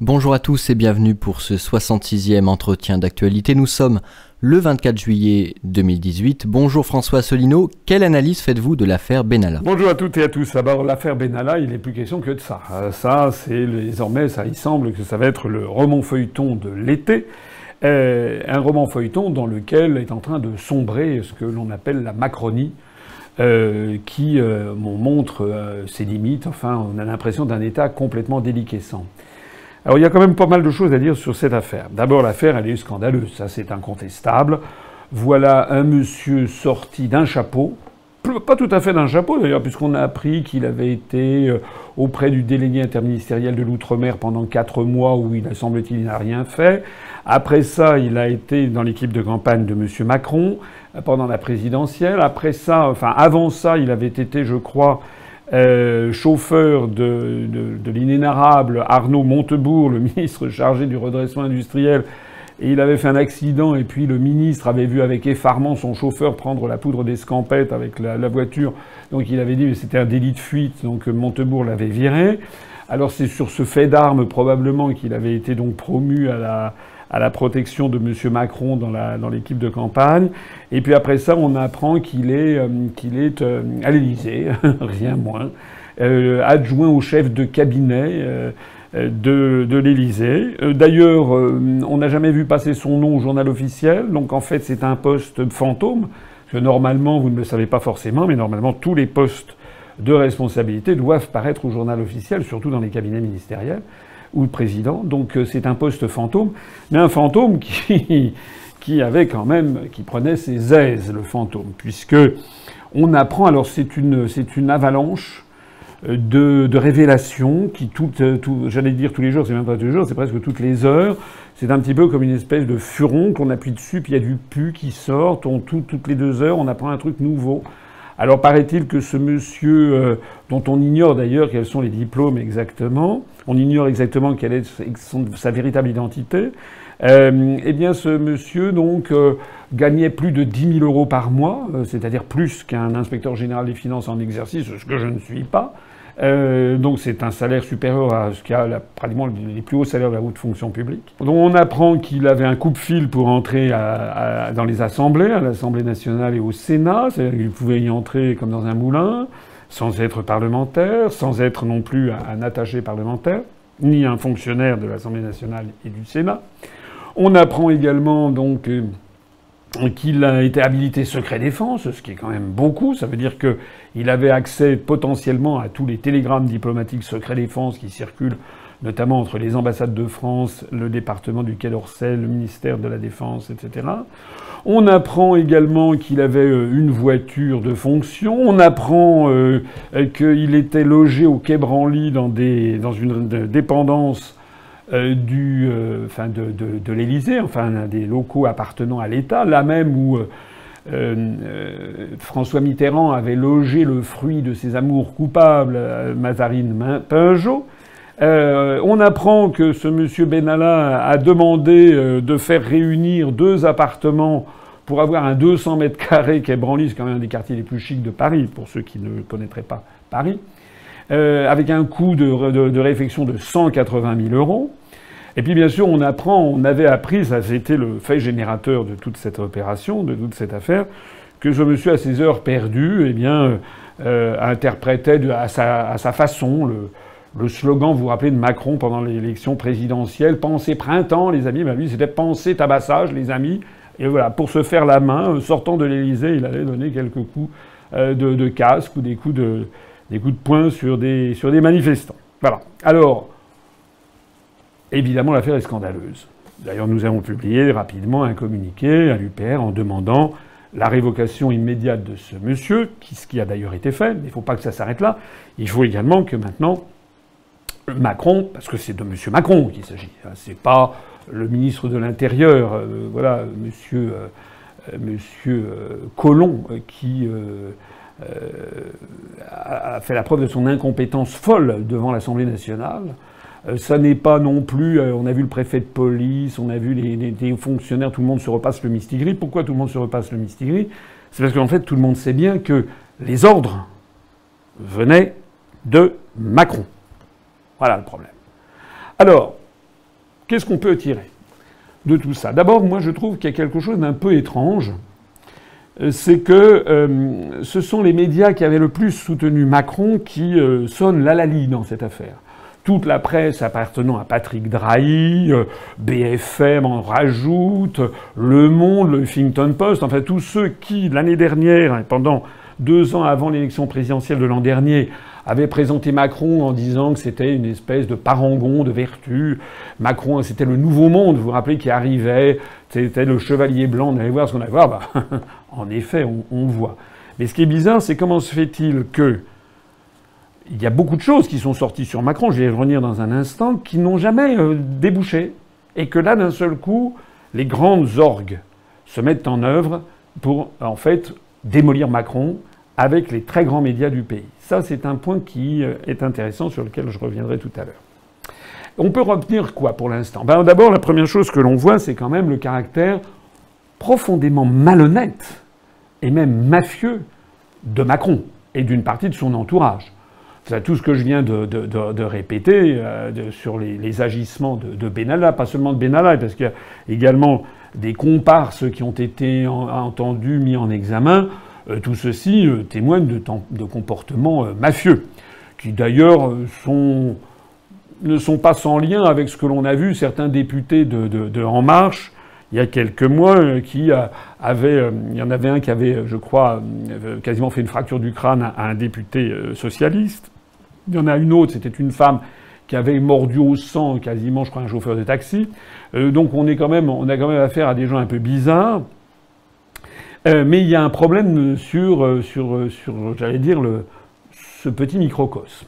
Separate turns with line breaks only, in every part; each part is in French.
Bonjour à tous et bienvenue pour ce 66e entretien d'actualité. Nous sommes le 24 juillet 2018. Bonjour François Asselineau, quelle analyse faites-vous de l'affaire Benalla?
Bonjour à toutes et à tous. D'abord, l'affaire Benalla, il n'est plus question que de ça. Euh, ça, c'est désormais, ça, il semble que ça va être le roman feuilleton de l'été. Euh, un roman feuilleton dans lequel est en train de sombrer ce que l'on appelle la Macronie. Euh, qui montre ses limites. Enfin, on a l'impression d'un État complètement déliquescent. Alors il y a quand même pas mal de choses à dire sur cette affaire. D'abord l'affaire elle est scandaleuse, ça c'est incontestable. Voilà un monsieur sorti d'un chapeau, pas tout à fait d'un chapeau d'ailleurs, puisqu'on a appris qu'il avait été euh, auprès du délégué interministériel de l'outre-mer pendant quatre mois où il semble-t-il n'a rien fait. Après ça, il a été dans l'équipe de campagne de monsieur Macron euh, pendant la présidentielle. Après ça, enfin avant ça, il avait été, je crois, euh, chauffeur de, l'inénarrable Arnaud Montebourg, le ministre chargé du redressement industriel, et il avait fait un accident, et puis le ministre avait vu avec effarement son chauffeur prendre la poudre d'escampette avec la, la, voiture. Donc il avait dit que c'était un délit de fuite, donc Montebourg l'avait viré. Alors c'est sur ce fait d'armes probablement qu'il avait été donc promu à la, à la protection de M. Macron dans l'équipe de campagne. Et puis après ça, on apprend qu'il est, euh, euh, à l'Élysée, rien moins, euh, adjoint au chef de cabinet de, de l'Élysée. D'ailleurs, on n'a jamais vu passer son nom au journal officiel, donc en fait c'est un poste fantôme, que normalement, vous ne le savez pas forcément, mais normalement tous les postes de responsabilité doivent paraître au journal officiel, surtout dans les cabinets ministériels ou président. Donc euh, c'est un poste fantôme, mais un fantôme qui, qui avait quand même, qui prenait ses aises, le fantôme, puisque on apprend. Alors c'est une, une avalanche euh, de, de révélations qui, tout, euh, tout, j'allais dire tous les jours, c'est même pas tous les jours, c'est presque toutes les heures. C'est un petit peu comme une espèce de furon qu'on appuie dessus, puis il y a du pu qui sort. On, tout, toutes les deux heures, on apprend un truc nouveau. Alors paraît-il que ce monsieur, euh, dont on ignore d'ailleurs quels sont les diplômes exactement, on ignore exactement quelle est sa véritable identité, euh, eh bien ce monsieur donc euh, gagnait plus de 10 000 euros par mois, c'est-à-dire plus qu'un inspecteur général des finances en exercice, ce que je ne suis pas. Euh, donc c'est un salaire supérieur à ce qu'il y a pratiquement les plus hauts salaires de la haute fonction publique. Donc on apprend qu'il avait un coupe-fil pour entrer dans les assemblées, à l'Assemblée nationale et au Sénat, c'est-à-dire qu'il pouvait y entrer comme dans un moulin, sans être parlementaire, sans être non plus un attaché parlementaire, ni un fonctionnaire de l'Assemblée nationale et du Sénat. On apprend également donc qu'il a été habilité secret défense, ce qui est quand même beaucoup. Ça veut dire qu'il avait accès potentiellement à tous les télégrammes diplomatiques secret défense qui circulent notamment entre les ambassades de France, le département du Quai d'Orsay, le ministère de la Défense, etc. On apprend également qu'il avait euh, une voiture de fonction. On apprend euh, qu'il était logé au Quai Branly dans, des, dans une dépendance euh, du, euh, enfin de, de, l'Élysée, enfin des locaux appartenant à l'État, là même où euh, François Mitterrand avait logé le fruit de ses amours coupables, Mazarine Pinjot. on apprend que ce monsieur Benalla a demandé de faire réunir deux appartements pour avoir un 200 mètres carrés qui est Branly, c'est quand même un des quartiers les plus chics de Paris, pour ceux qui ne connaîtraient pas Paris. Euh, avec un coût de, de, de, réfection de 180 000 euros. Et puis bien sûr, on apprend, on avait appris, ça c'était le fait générateur de toute cette opération, de toute cette affaire, que ce monsieur à ses heures perdues, eh bien, euh, interprétait de, à, sa, façon le, slogan, vous vous rappelez, de Macron pendant l'élection présidentielle, pensez printemps, les amis, ben lui c'était pensez tabassage, les amis. Et voilà, pour se faire la main, sortant de l'Élysée, il allait donner quelques coups euh, de casque ou des coups de, des coups de poing sur des, sur des manifestants. Voilà. Alors, évidemment, l'affaire est scandaleuse. D'ailleurs, nous avons publié rapidement un communiqué à l'UPR en demandant la révocation immédiate de ce monsieur, ce qui a d'ailleurs été fait, mais il ne faut pas que ça s'arrête là. Il faut également que maintenant, Macron, parce que c'est de M. Macron qu'il s'agit, hein, c'est pas le ministre de l'Intérieur, euh, voilà, monsieur, euh, monsieur euh, Collomb, qui euh, a fait la preuve de son incompétence folle devant l'Assemblée nationale. Euh, ça n'est pas non plus. Euh, on a vu le préfet de police, on a vu les, les, fonctionnaires, tout le monde se repasse le mistigris. Pourquoi tout le monde se repasse le mistigris C'est parce qu'en fait, tout le monde sait bien que les ordres venaient de Macron. Voilà le problème. Alors, qu'est-ce qu'on peut tirer de tout ça? D'abord, moi, je trouve qu'il y a quelque chose d'un peu étrange. Euh, c'est que euh, ce sont les médias qui avaient le plus soutenu Macron qui euh, sonnent l'alali dans cette affaire. Toute la presse appartenant à Patrick Drahi, BFM en rajoute, Le Monde, le Huffington Post, enfin tous ceux qui, l'année dernière, pendant deux ans avant l'élection présidentielle de l'an dernier, avait présenté Macron en disant que c'était une espèce de parangon de vertu. Macron, c'était le nouveau monde, vous vous rappelez, qui arrivait, c'était le chevalier blanc, on allait voir ce qu'on allait voir. Bah, en effet, on, voit. Mais ce qui est bizarre, c'est comment se fait-il que il y a beaucoup de choses qui sont sorties sur Macron, je vais revenir dans un instant, qui n'ont jamais euh, débouché. Et que là, d'un seul coup, les grandes orgues se mettent en œuvre pour, en fait, démolir Macron avec les très grands médias du pays. Ça, c'est un point qui euh, est intéressant sur lequel je reviendrai tout à l'heure. On peut retenir quoi pour l'instant? Ben, D'abord, la première chose que l'on voit, c'est quand même le caractère profondément malhonnête et même mafieux de Macron et d'une partie de son entourage. C'est tout ce que je viens de, répéter euh, sur les, agissements de, Benalla, pas seulement de Benalla, parce qu'il y a également des comparses qui ont été en, entendus, mis en examen. Euh, tout ceci euh, témoigne de, comportements euh, mafieux, qui d'ailleurs ne sont pas sans lien avec ce que l'on a vu certains députés de, En Marche il y a quelques mois, qui avaient, il y en avait un qui avait, je crois, quasiment fait une fracture du crâne à un député socialiste. Il y en a une autre, c'était une femme qui avait mordu au sang quasiment, je crois, un chauffeur de taxi. donc on est quand même, on a quand même affaire à des gens un peu bizarres. Euh, mais il y a un problème sur, euh, euh, j'allais dire, ce petit microcosme.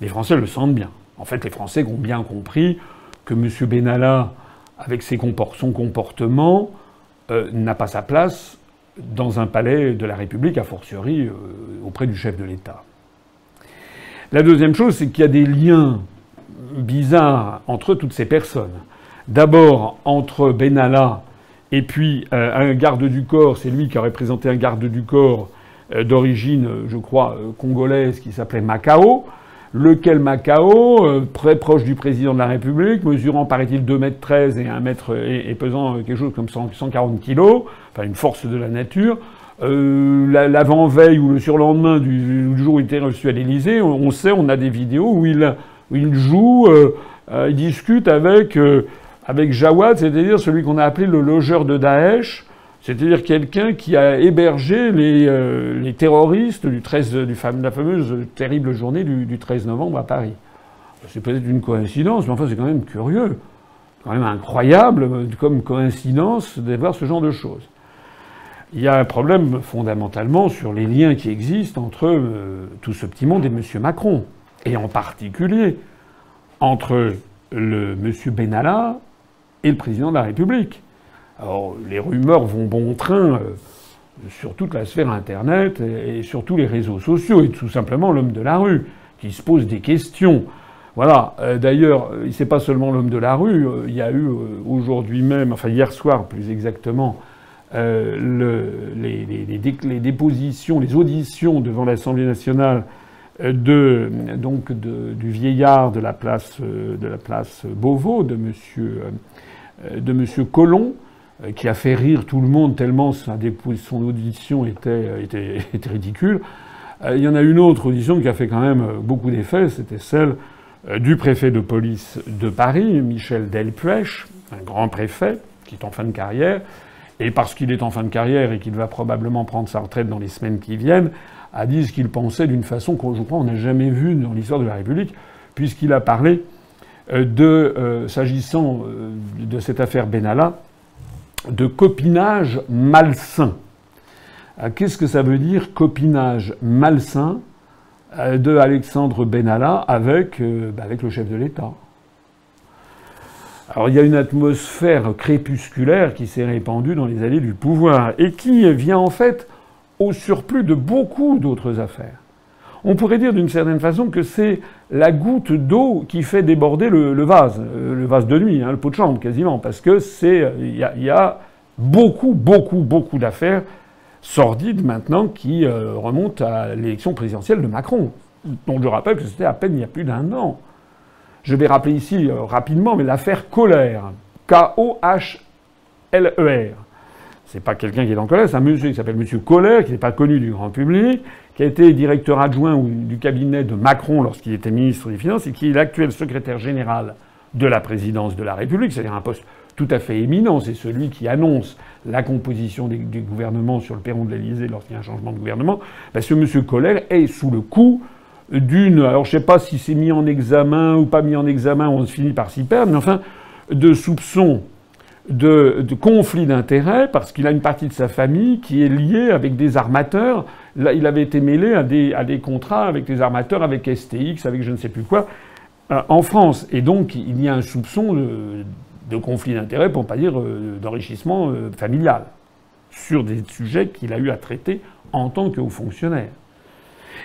Les Français le sentent bien. En fait, les Français ont bien compris que M. Benalla, avec ses son comportement, n'a pas sa place dans un palais de la République, a fortiori auprès du chef de l'État. La deuxième chose, c'est qu'il y a des liens bizarres entre toutes ces personnes. D'abord, entre Benalla et puis euh, un garde du corps, c'est lui qui a représenté un garde du corps euh, d'origine, euh, je crois, congolaise, qui s'appelait Macao, lequel Macao, très proche du président de la République, mesurant, paraît-il, 2 mètres 13 et 1 mètre, et, pesant quelque chose comme 140 kilos, enfin une force de la nature, l'avant-veille ou le surlendemain du, jour où il était reçu à l'Élysée, on, sait, on a des vidéos où il joue, il discute avec avec Jawad, c'est-à-dire celui qu'on a appelé le logeur de Daesh, c'est-à-dire quelqu'un qui a hébergé les, euh, terroristes du 13, du de la fameuse terrible journée du, du 13 novembre à Paris. C'est peut-être une coïncidence, mais enfin c'est quand même curieux, quand même incroyable comme coïncidence d'avoir ce genre de choses. Il y a un problème fondamentalement sur les liens qui existent entre euh, tout ce petit monde et M. Macron, et en particulier entre le M. Benalla et le président de la République. Alors, les rumeurs vont bon train euh, sur toute la sphère Internet et, sur tous les réseaux sociaux, et tout simplement l'homme de la rue, qui se pose des questions. Voilà. Euh, d'ailleurs, euh, c'est pas seulement l'homme de la rue. il y a eu aujourd'hui même, enfin hier soir plus exactement, le, les, dépositions, les auditions devant l'Assemblée nationale de, donc du vieillard de la place, de la place Beauvau, de monsieur euh, de M. Colomb, euh, qui a fait rire tout le monde tellement son audition était, euh, était, était, ridicule. Il y en a une autre audition qui a fait quand même beaucoup d'effets, c'était celle du préfet de police de Paris, Michel Delpech, un grand préfet qui est en fin de carrière, et parce qu'il est en fin de carrière et qu'il va probablement prendre sa retraite dans les semaines qui viennent, a dit ce qu'il pensait d'une façon qu'on, n'a jamais vue dans l'histoire de la République, puisqu'il a parlé euh, de, euh, s'agissant euh, de cette affaire Benalla, de copinage malsain. Qu'est-ce que ça veut dire copinage malsain de Alexandre Benalla avec, bah, avec le chef de l'État? Alors il y a une atmosphère crépusculaire qui s'est répandue dans les allées du pouvoir et qui vient en fait au surplus de beaucoup d'autres affaires. On pourrait dire d'une certaine façon que c'est la goutte d'eau qui fait déborder le, vase, euh, le vase de nuit, hein, le pot de chambre quasiment, parce que c'est il y, a, beaucoup, beaucoup, beaucoup d'affaires sordides maintenant qui euh, remontent à l'élection présidentielle de Macron, dont je rappelle que c'était à peine il y a plus d'un an. Je vais rappeler ici euh, rapidement, mais l'affaire Colère. K-O-H-L-E-R. C'est pas quelqu'un qui est en colère, c'est un monsieur qui s'appelle Monsieur Colère, qui n'est pas connu du grand public, qui a été directeur adjoint du cabinet de Macron lorsqu'il était ministre des Finances et qui est l'actuel secrétaire général de la présidence de la République, c'est-à-dire un poste tout à fait éminent. C'est celui qui annonce la composition du gouvernement sur le perron de l'Élysée lorsqu'il y a un changement de gouvernement. Ben, ce monsieur Colère est sous le coup d'une. Alors je ne sais pas si c'est mis en examen ou pas mis en examen, on finit par s'y perdre, mais enfin, de soupçons de, de conflit d'intérêts parce qu'il a une partie de sa famille qui est liée avec des armateurs. Il avait été mêlé à des, contrats avec des armateurs, avec STX, avec je ne sais plus quoi, euh, en France. Et donc, il y a un soupçon de, conflit d'intérêts, pour ne pas dire euh, d'enrichissement euh, familial, sur des sujets qu'il a eu à traiter en tant que haut fonctionnaire.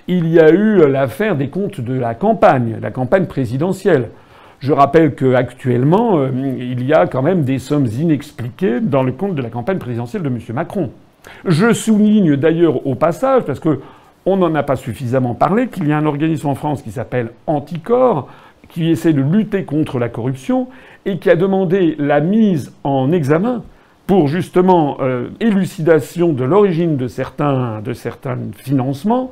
Il y a eu l'affaire des comptes de la campagne, la campagne présidentielle. Je rappelle qu'actuellement, il y a quand même des sommes inexpliquées dans le compte de la campagne présidentielle de M. Macron. Je souligne d'ailleurs au passage, parce qu'on n'en a pas suffisamment parlé, qu'il y a un organisme en France qui s'appelle Anticor, qui essaie de lutter contre la corruption et qui a demandé la mise en examen pour justement euh, élucidation de l'origine de certains, de certains financements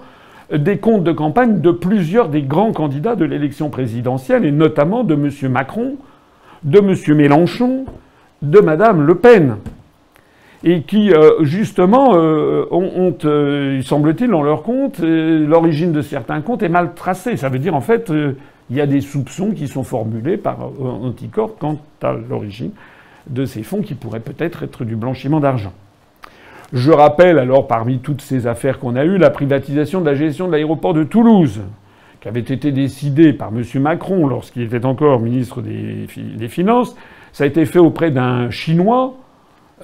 des comptes de campagne de plusieurs des grands candidats de l'élection présidentielle, et notamment de M. Macron, de M. Mélenchon, de Mme Le Pen, et qui, euh, justement, euh, ont, euh, il semble-t-il, dans leur compte, l'origine de certains comptes est mal tracée. Ça veut dire, en fait, il y a des soupçons qui sont formulés par Anticorps quant à l'origine de ces fonds qui pourraient peut-être être du blanchiment d'argent. Je rappelle alors parmi toutes ces affaires qu'on a eues la privatisation de la gestion de l'aéroport de Toulouse, qui avait été décidée par M. Macron lorsqu'il était encore ministre des, Finances. Ça a été fait auprès d'un Chinois,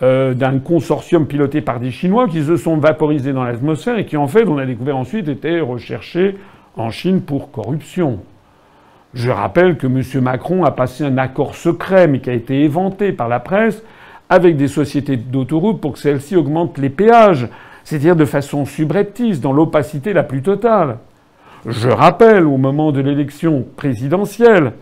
euh, d'un consortium piloté par des Chinois qui se sont vaporisés dans l'atmosphère et qui en fait, on a découvert ensuite, étaient recherchés en Chine pour corruption. Je rappelle que M. Macron a passé un accord secret, mais qui a été éventé par la presse, avec des sociétés d'autoroutes pour que celles-ci augmentent les péages, c'est-à-dire de façon subreptice, dans l'opacité la plus totale. Je rappelle, au moment de l'élection présidentielle,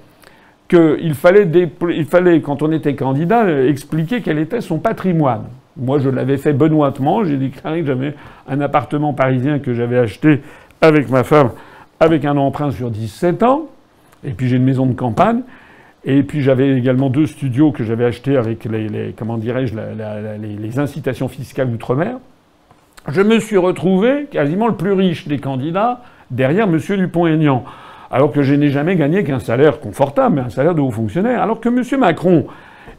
qu'il fallait, il fallait, quand on était candidat, expliquer quel était son patrimoine. Moi, je l'avais fait benoîtement. J'ai déclaré que j'avais un appartement parisien que j'avais acheté avec ma femme, avec un emprunt sur 17 ans. Et puis j'ai une maison de campagne. Et puis j'avais également deux studios que j'avais achetés avec les, comment dirais-je, les, incitations fiscales outre-mer. Je me suis retrouvé quasiment le plus riche des candidats derrière M. Dupont-Aignan. Alors que je n'ai jamais gagné qu'un salaire confortable, mais un salaire de haut fonctionnaire. Alors que M. Macron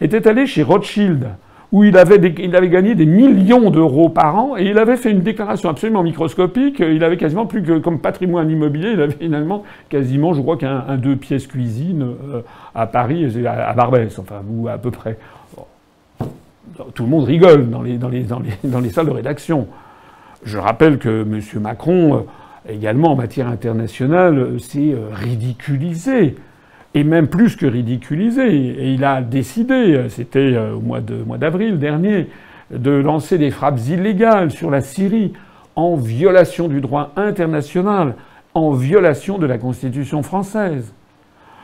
était allé chez Rothschild où il avait, gagné des millions d'euros par an et il avait fait une déclaration absolument microscopique. Il avait quasiment plus que comme patrimoine immobilier, il avait finalement quasiment, je crois, qu'un deux pièces cuisine euh, à Paris, à Barbès, enfin, ou à peu près. Tout le monde rigole dans les salles de rédaction. Je rappelle que M. Macron, euh, également en matière internationale, s'est euh, ridiculisé et même plus que ridiculisé. Et il a décidé, c'était euh, au mois d'avril dernier, de lancer des frappes illégales sur la Syrie en violation du droit international, en violation de la Constitution française.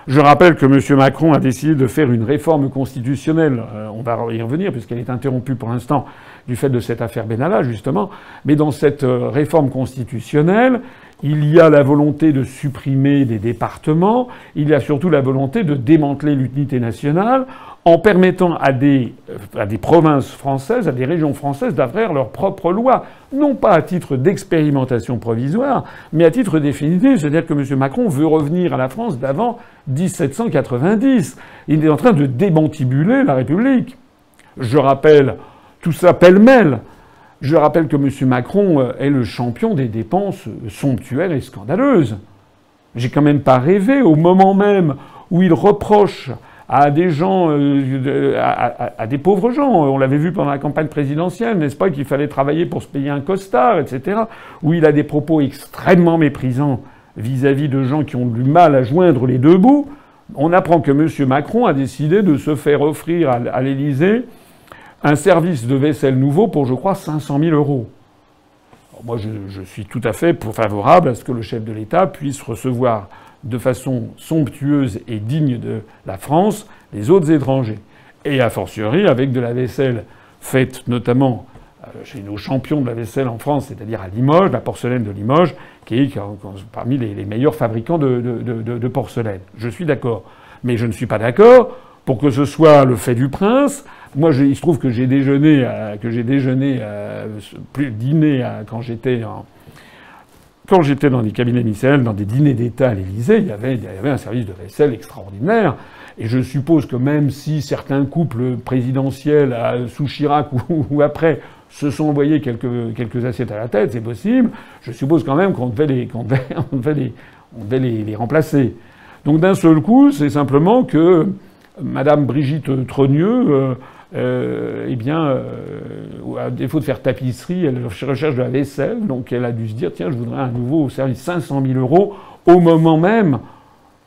Je rappelle que M. Macron a décidé de faire une réforme constitutionnelle. Euh, on va y revenir puisqu'elle est interrompue pour l'instant du fait de cette affaire Benalla, justement. Mais dans cette euh, réforme constitutionnelle, il y a la volonté de supprimer des départements, il y a surtout la volonté de démanteler l'unité nationale en permettant à des, euh, à des provinces françaises, à des régions françaises d'avoir leurs propres lois, non pas à titre d'expérimentation provisoire, mais à titre définitif. C'est-à-dire que M. Macron veut revenir à la France d'avant 1790. Il est en train de démantibuler la République. Je rappelle tout ça pêle-mêle. Je rappelle que M. Macron euh, est le champion des dépenses somptuaires et scandaleuses. J'ai quand même pas rêvé au moment même où il reproche à des gens, euh, à, des pauvres gens. On l'avait vu pendant la campagne présidentielle, n'est-ce pas, qu'il fallait travailler pour se payer un costard, etc. Où il a des propos extrêmement méprisants vis-à-vis de gens qui ont du mal à joindre les deux bouts. On apprend que M. Macron a décidé de se faire offrir à l'Élysée un service de vaisselle nouveau pour, je crois, 500 000 euros. moi, je, suis tout à fait favorable à ce que le chef de l'État puisse recevoir de façon somptueuse et digne de la France les autres étrangers. Et a fortiori avec de la vaisselle faite notamment euh, chez nos champions de la vaisselle en France, c'est-à-dire à Limoges, la porcelaine de Limoges, qui est parmi les meilleurs fabricants de, porcelaine. Je suis d'accord. Mais je ne suis pas d'accord pour que ce soit le fait du prince. Moi, il se trouve que j'ai déjeuné, que j'ai déjeuné, plus dîné quand j'étais quand j'étais dans des cabinets ministériels, dans des dîners d'État à l'Élysée, il y, avait, un service de vaisselle extraordinaire. Et je suppose que même si certains couples présidentiels sous Chirac ou, après se sont envoyés quelques, assiettes à la tête, c'est possible, je suppose quand même qu'on devait les remplacer. Donc d'un seul coup, c'est simplement que Madame Brigitte Trogneux, euh, euh, eh bien, euh, à défaut de faire tapisserie, elle recherche de la vaisselle, donc elle a dû se dire tiens, je voudrais un nouveau service 500 000 euros au moment même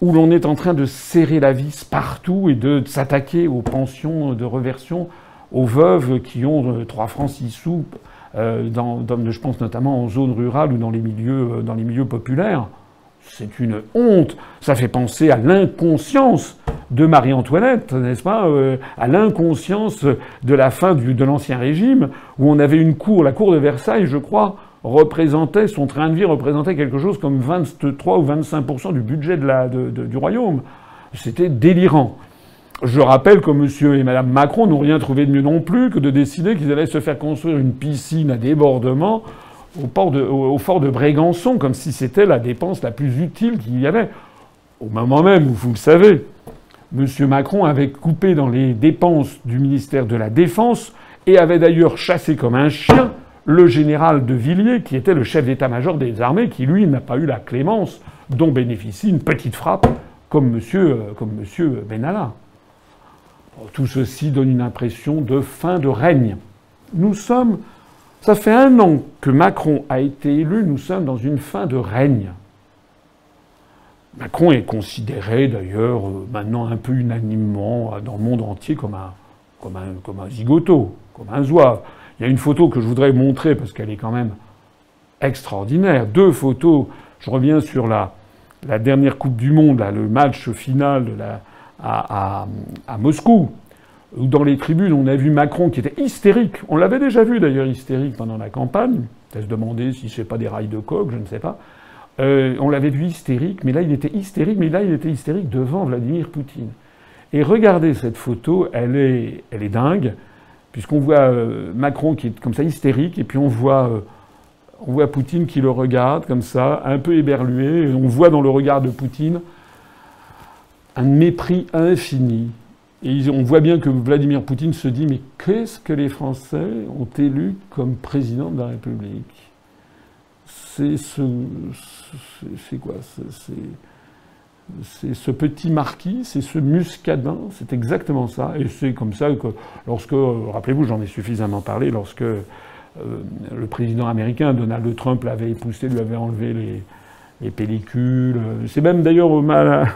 où l'on est en train de serrer la vis partout et de, s'attaquer aux pensions de reversion aux veuves qui ont 3 francs 6 sous, dans, je pense notamment en zone rurale ou dans les milieux, dans les milieux populaires. C'est une honte. Ça fait penser à l'inconscience de Marie-Antoinette, n'est-ce pas euh, À l'inconscience de la fin de l'Ancien Régime, où on avait une cour, la cour de Versailles, je crois, représentait, son train de vie représentait quelque chose comme 23 ou 25% du budget du royaume. C'était délirant. Je rappelle que M. et Mme Macron n'ont rien trouvé de mieux non plus que de décider qu'ils allaient se faire construire une piscine à débordement au, fort de Brégançon, comme si c'était la dépense la plus utile qu'il y avait. Au moment même où, vous le savez, M. Macron avait coupé dans les dépenses du ministère de la Défense et avait d'ailleurs chassé comme un chien le général de Villiers, qui était le chef d'état-major des armées, qui lui n'a pas eu la clémence dont bénéficie une petite frappe comme M. Comme monsieur Benalla. Tout ceci donne une impression de fin de règne. Nous sommes ça fait un an que Macron a été élu, nous sommes dans une fin de règne. Macron est considéré d'ailleurs euh, maintenant un peu unanimement euh, dans le monde entier comme un, comme un, comme un zigoto, comme un zouave. Il y a une photo que je voudrais montrer parce qu'elle est quand même extraordinaire. Deux photos. Je reviens sur la, dernière Coupe du Monde, le match final à, Moscou ou dans les tribunes, on a vu Macron qui était hystérique. On l'avait déjà vu d'ailleurs hystérique pendant la campagne. On se demander si c'est pas des rails de coque, je ne sais pas. Euh, on l'avait vu hystérique, mais là il était hystérique, mais là il était hystérique devant Vladimir Poutine. Et regardez cette photo, elle est, elle est dingue, puisqu'on voit euh, Macron qui est comme ça hystérique, et puis on voit, euh, on voit Poutine qui le regarde comme ça, un peu éberlué. Et on voit dans le regard de Poutine un mépris infini. Et on voit bien que Vladimir Poutine se dit mais qu'est-ce que les Français ont élu comme président de la République? C'est ce, c'est quoi C'est ce petit marquis, c'est ce muscadin, c'est exactement ça. Et c'est comme ça que lorsque, rappelez-vous, j'en ai suffisamment parlé, lorsque euh, le président américain Donald Trump l'avait épousé, lui avait enlevé les, les pellicules. C'est même d'ailleurs mal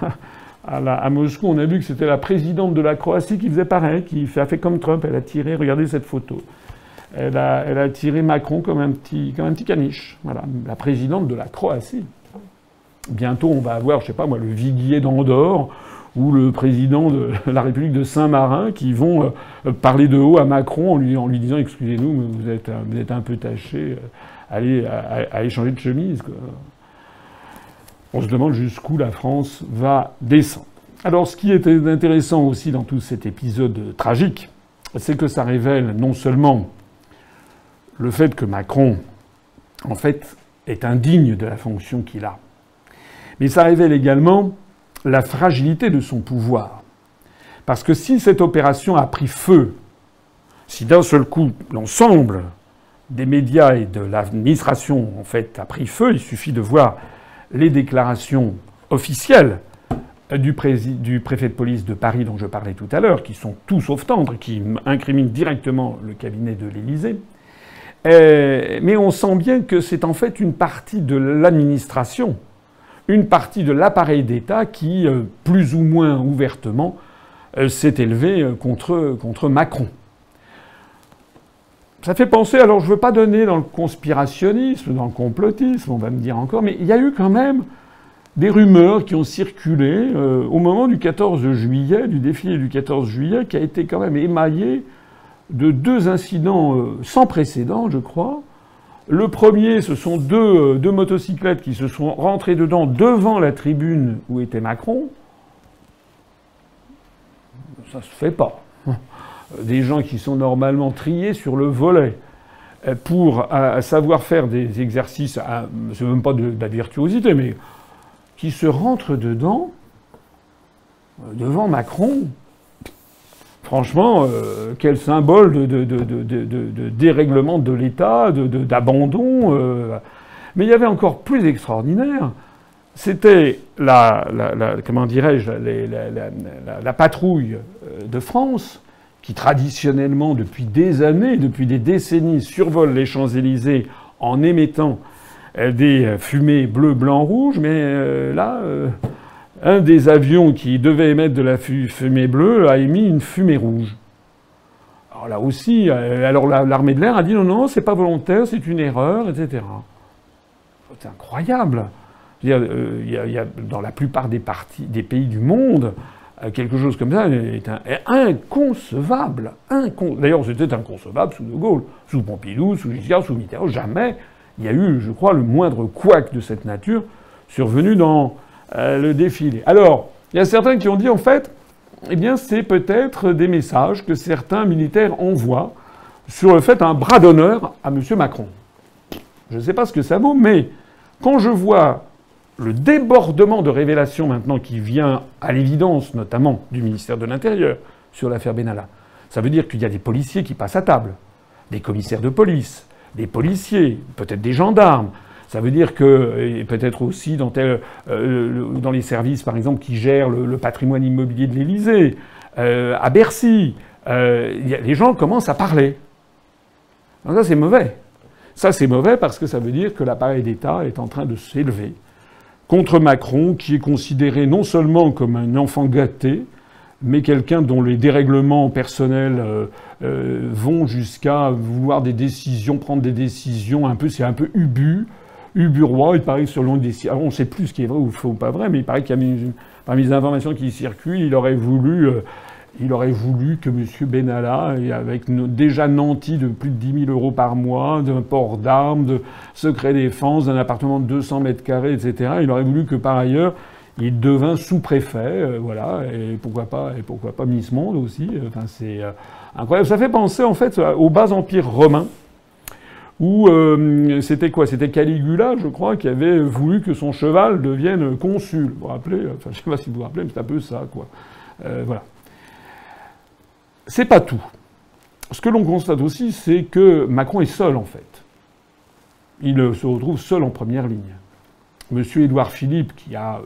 à, Moscou, on a vu que c'était la présidente de la Croatie qui faisait pareil, qui a fait comme Trump. Elle a tiré, regardez cette photo. Elle a, tiré Macron comme un, petit, comme un petit caniche. Voilà, la présidente de la Croatie. Bientôt, on va avoir, je sais pas moi, le Viguier d'Andorre ou le président de la République de Saint-Marin qui vont euh, parler de haut à Macron en lui, disant Excusez-nous, vous êtes, vous êtes un peu taché, euh, allez à, échanger de chemise. On se demande jusqu'où la France va descendre. Alors ce qui est intéressant aussi dans tout cet épisode tragique, c'est que ça révèle non seulement le fait que Macron, en fait, est indigne de la fonction qu'il a, mais ça révèle également la fragilité de son pouvoir. Parce que si cette opération a pris feu, si d'un seul coup l'ensemble des médias et de l'administration en fait a pris feu, il suffit de voir les déclarations officielles du, préfet de police de Paris dont je parlais tout à l'heure, qui sont tout sauf tendres, qui incriminent directement le cabinet de l'Élysée. Euh, mais on sent bien que c'est en fait une partie de l'administration, une partie de l'appareil d'État qui, euh, plus ou moins ouvertement, euh, s'est élevée contre, contre Macron. ça fait penser, alors je ne veux pas donner dans le conspirationnisme, dans le complotisme, on va me dire encore, mais il y a eu quand même des rumeurs qui ont circulé au moment du 14 juillet, du défilé du 14 juillet, qui a été quand même émaillé de deux incidents euh, sans précédent, je crois. Le premier, ce sont deux, euh, deux, motocyclettes qui se sont rentrées dedans devant la tribune où était Macron. Ça se fait pas. Des gens qui sont normalement triés sur le volet pour savoir faire des exercices, c'est même pas de, de la virtuosité, mais qui se rentrent dedans, euh, devant Macron. Franchement, euh, quel symbole de, dérèglement de l'État, d'abandon. Euh. Mais il y avait encore plus extraordinaire. C'était la, comment dirais-je, la, patrouille de France qui traditionnellement, depuis des années, depuis des décennies, survole les Champs-Élysées en émettant des fumées bleues, blanc, rouge, mais euh, là, euh, un des avions qui devait émettre de la fumée bleue a émis une fumée rouge. Alors là aussi, euh, alors l'armée de l'air a dit non, non, c'est pas volontaire, c'est une erreur, etc. C'est incroyable. Il y, a, dans la plupart des, pays du monde, quelque chose comme ça est, inconcevable. D'ailleurs, c'était inconcevable sous De Gaulle, sous Pompidou, sous Giscard, sous Mitterrand. Jamais il y a eu, je crois, le moindre couac de cette nature survenu dans euh, le défilé. Alors, il y a certains qui ont dit, en fait, eh bien, c'est peut-être des messages que certains militaires envoient sur le fait un bras d'honneur à M. Macron. Je ne sais pas ce que ça vaut, mais quand je vois le débordement de révélations maintenant qui vient à l'évidence, notamment du ministère de l'Intérieur, sur l'affaire Benalla, ça veut dire qu'il y a des policiers qui passent à table, des commissaires de police, des policiers, peut-être des gendarmes. Ça veut dire que, peut-être aussi dans, euh, dans, les services, par exemple, qui gèrent le, patrimoine immobilier de l'Élysée, euh, à Bercy, euh, les gens commencent à parler. ça, c'est mauvais. Ça, c'est mauvais parce que ça veut dire que l'appareil d'État est en train de s'élever contre Macron, qui est considéré non seulement comme un enfant gâté, mais quelqu'un dont les dérèglements personnels vont jusqu'à vouloir des décisions, prendre des décisions un peu, c'est un peu ubu, uburois. Il paraît que selon des, alors on ne sait plus ce qui est vrai ou faux ou pas vrai, mais il paraît qu'il y a parmi les informations qui circulent, il aurait voulu, euh, il aurait voulu que M. Benalla, avec déjà nanti de plus de 10 000 euros par mois, d'un port d'armes, de secret défense, d'un appartement de 200 mètres carrés, etc., il aurait voulu que par ailleurs il devint sous-préfet, euh, voilà, et pourquoi pas, et pourquoi pas Miss Monde aussi. Enfin, c'est euh, incroyable. Ça fait penser en fait au bas empire romain, où euh, c'était quoi? C'était Caligula, je crois, qui avait voulu que son cheval devienne consul. Vous vous rappelez? Enfin, je sais pas si vous vous rappelez, mais c'est un peu ça, quoi. voilà. C'est pas tout. Ce que l'on constate aussi, c'est que Macron est seul, en fait. Il se retrouve seul en première ligne. Monsieur Édouard Philippe, qui a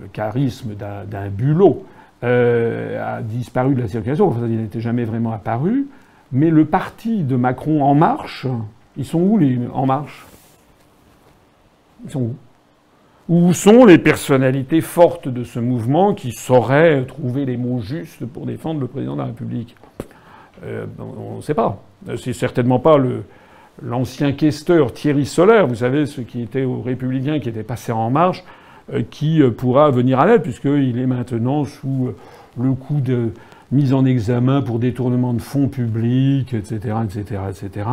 le charisme d'un bulot, euh, a disparu de la circulation. Enfin, il n'était jamais vraiment apparu. Mais le parti de Macron En Marche, ils sont où les En Marche? Ils sont où? Où sont les personnalités fortes de ce mouvement qui sauraient trouver les mots justes pour défendre le président de la République? Euh, On ne sait pas. C'est certainement pas l'ancien questeur Thierry Solaire, vous savez, ce qui était aux Républicains, qui était passé en marche, euh, qui euh, pourra venir à l'aide, puisqu'il est maintenant sous euh, le coup de mise en examen pour détournement de fonds publics, etc., etc., etc.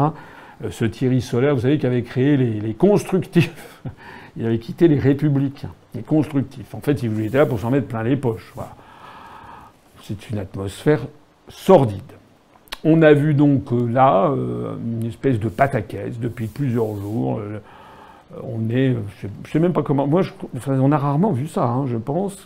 Ce Thierry Solaire, vous savez, qui avait créé les, constructifs. il avait quitté les républicains, les constructifs. En fait, il être là pour s'en mettre plein les poches. Voilà. C'est une atmosphère sordide. On a vu donc là une espèce de pataquès depuis plusieurs jours. Euh, on est, je sais même pas comment. Moi, on a rarement vu ça, hein, je pense.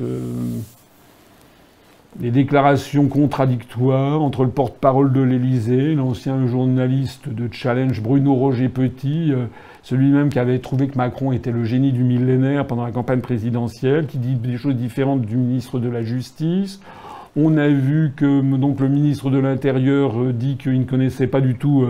Euh, des déclarations contradictoires entre le porte-parole de l'Élysée, l'ancien journaliste de Challenge Bruno Roger Petit, euh, celui-même qui avait trouvé que Macron était le génie du millénaire pendant la campagne présidentielle, qui dit des choses différentes du ministre de la Justice. On a vu que le ministre de l'Intérieur dit qu'il ne connaissait pas du tout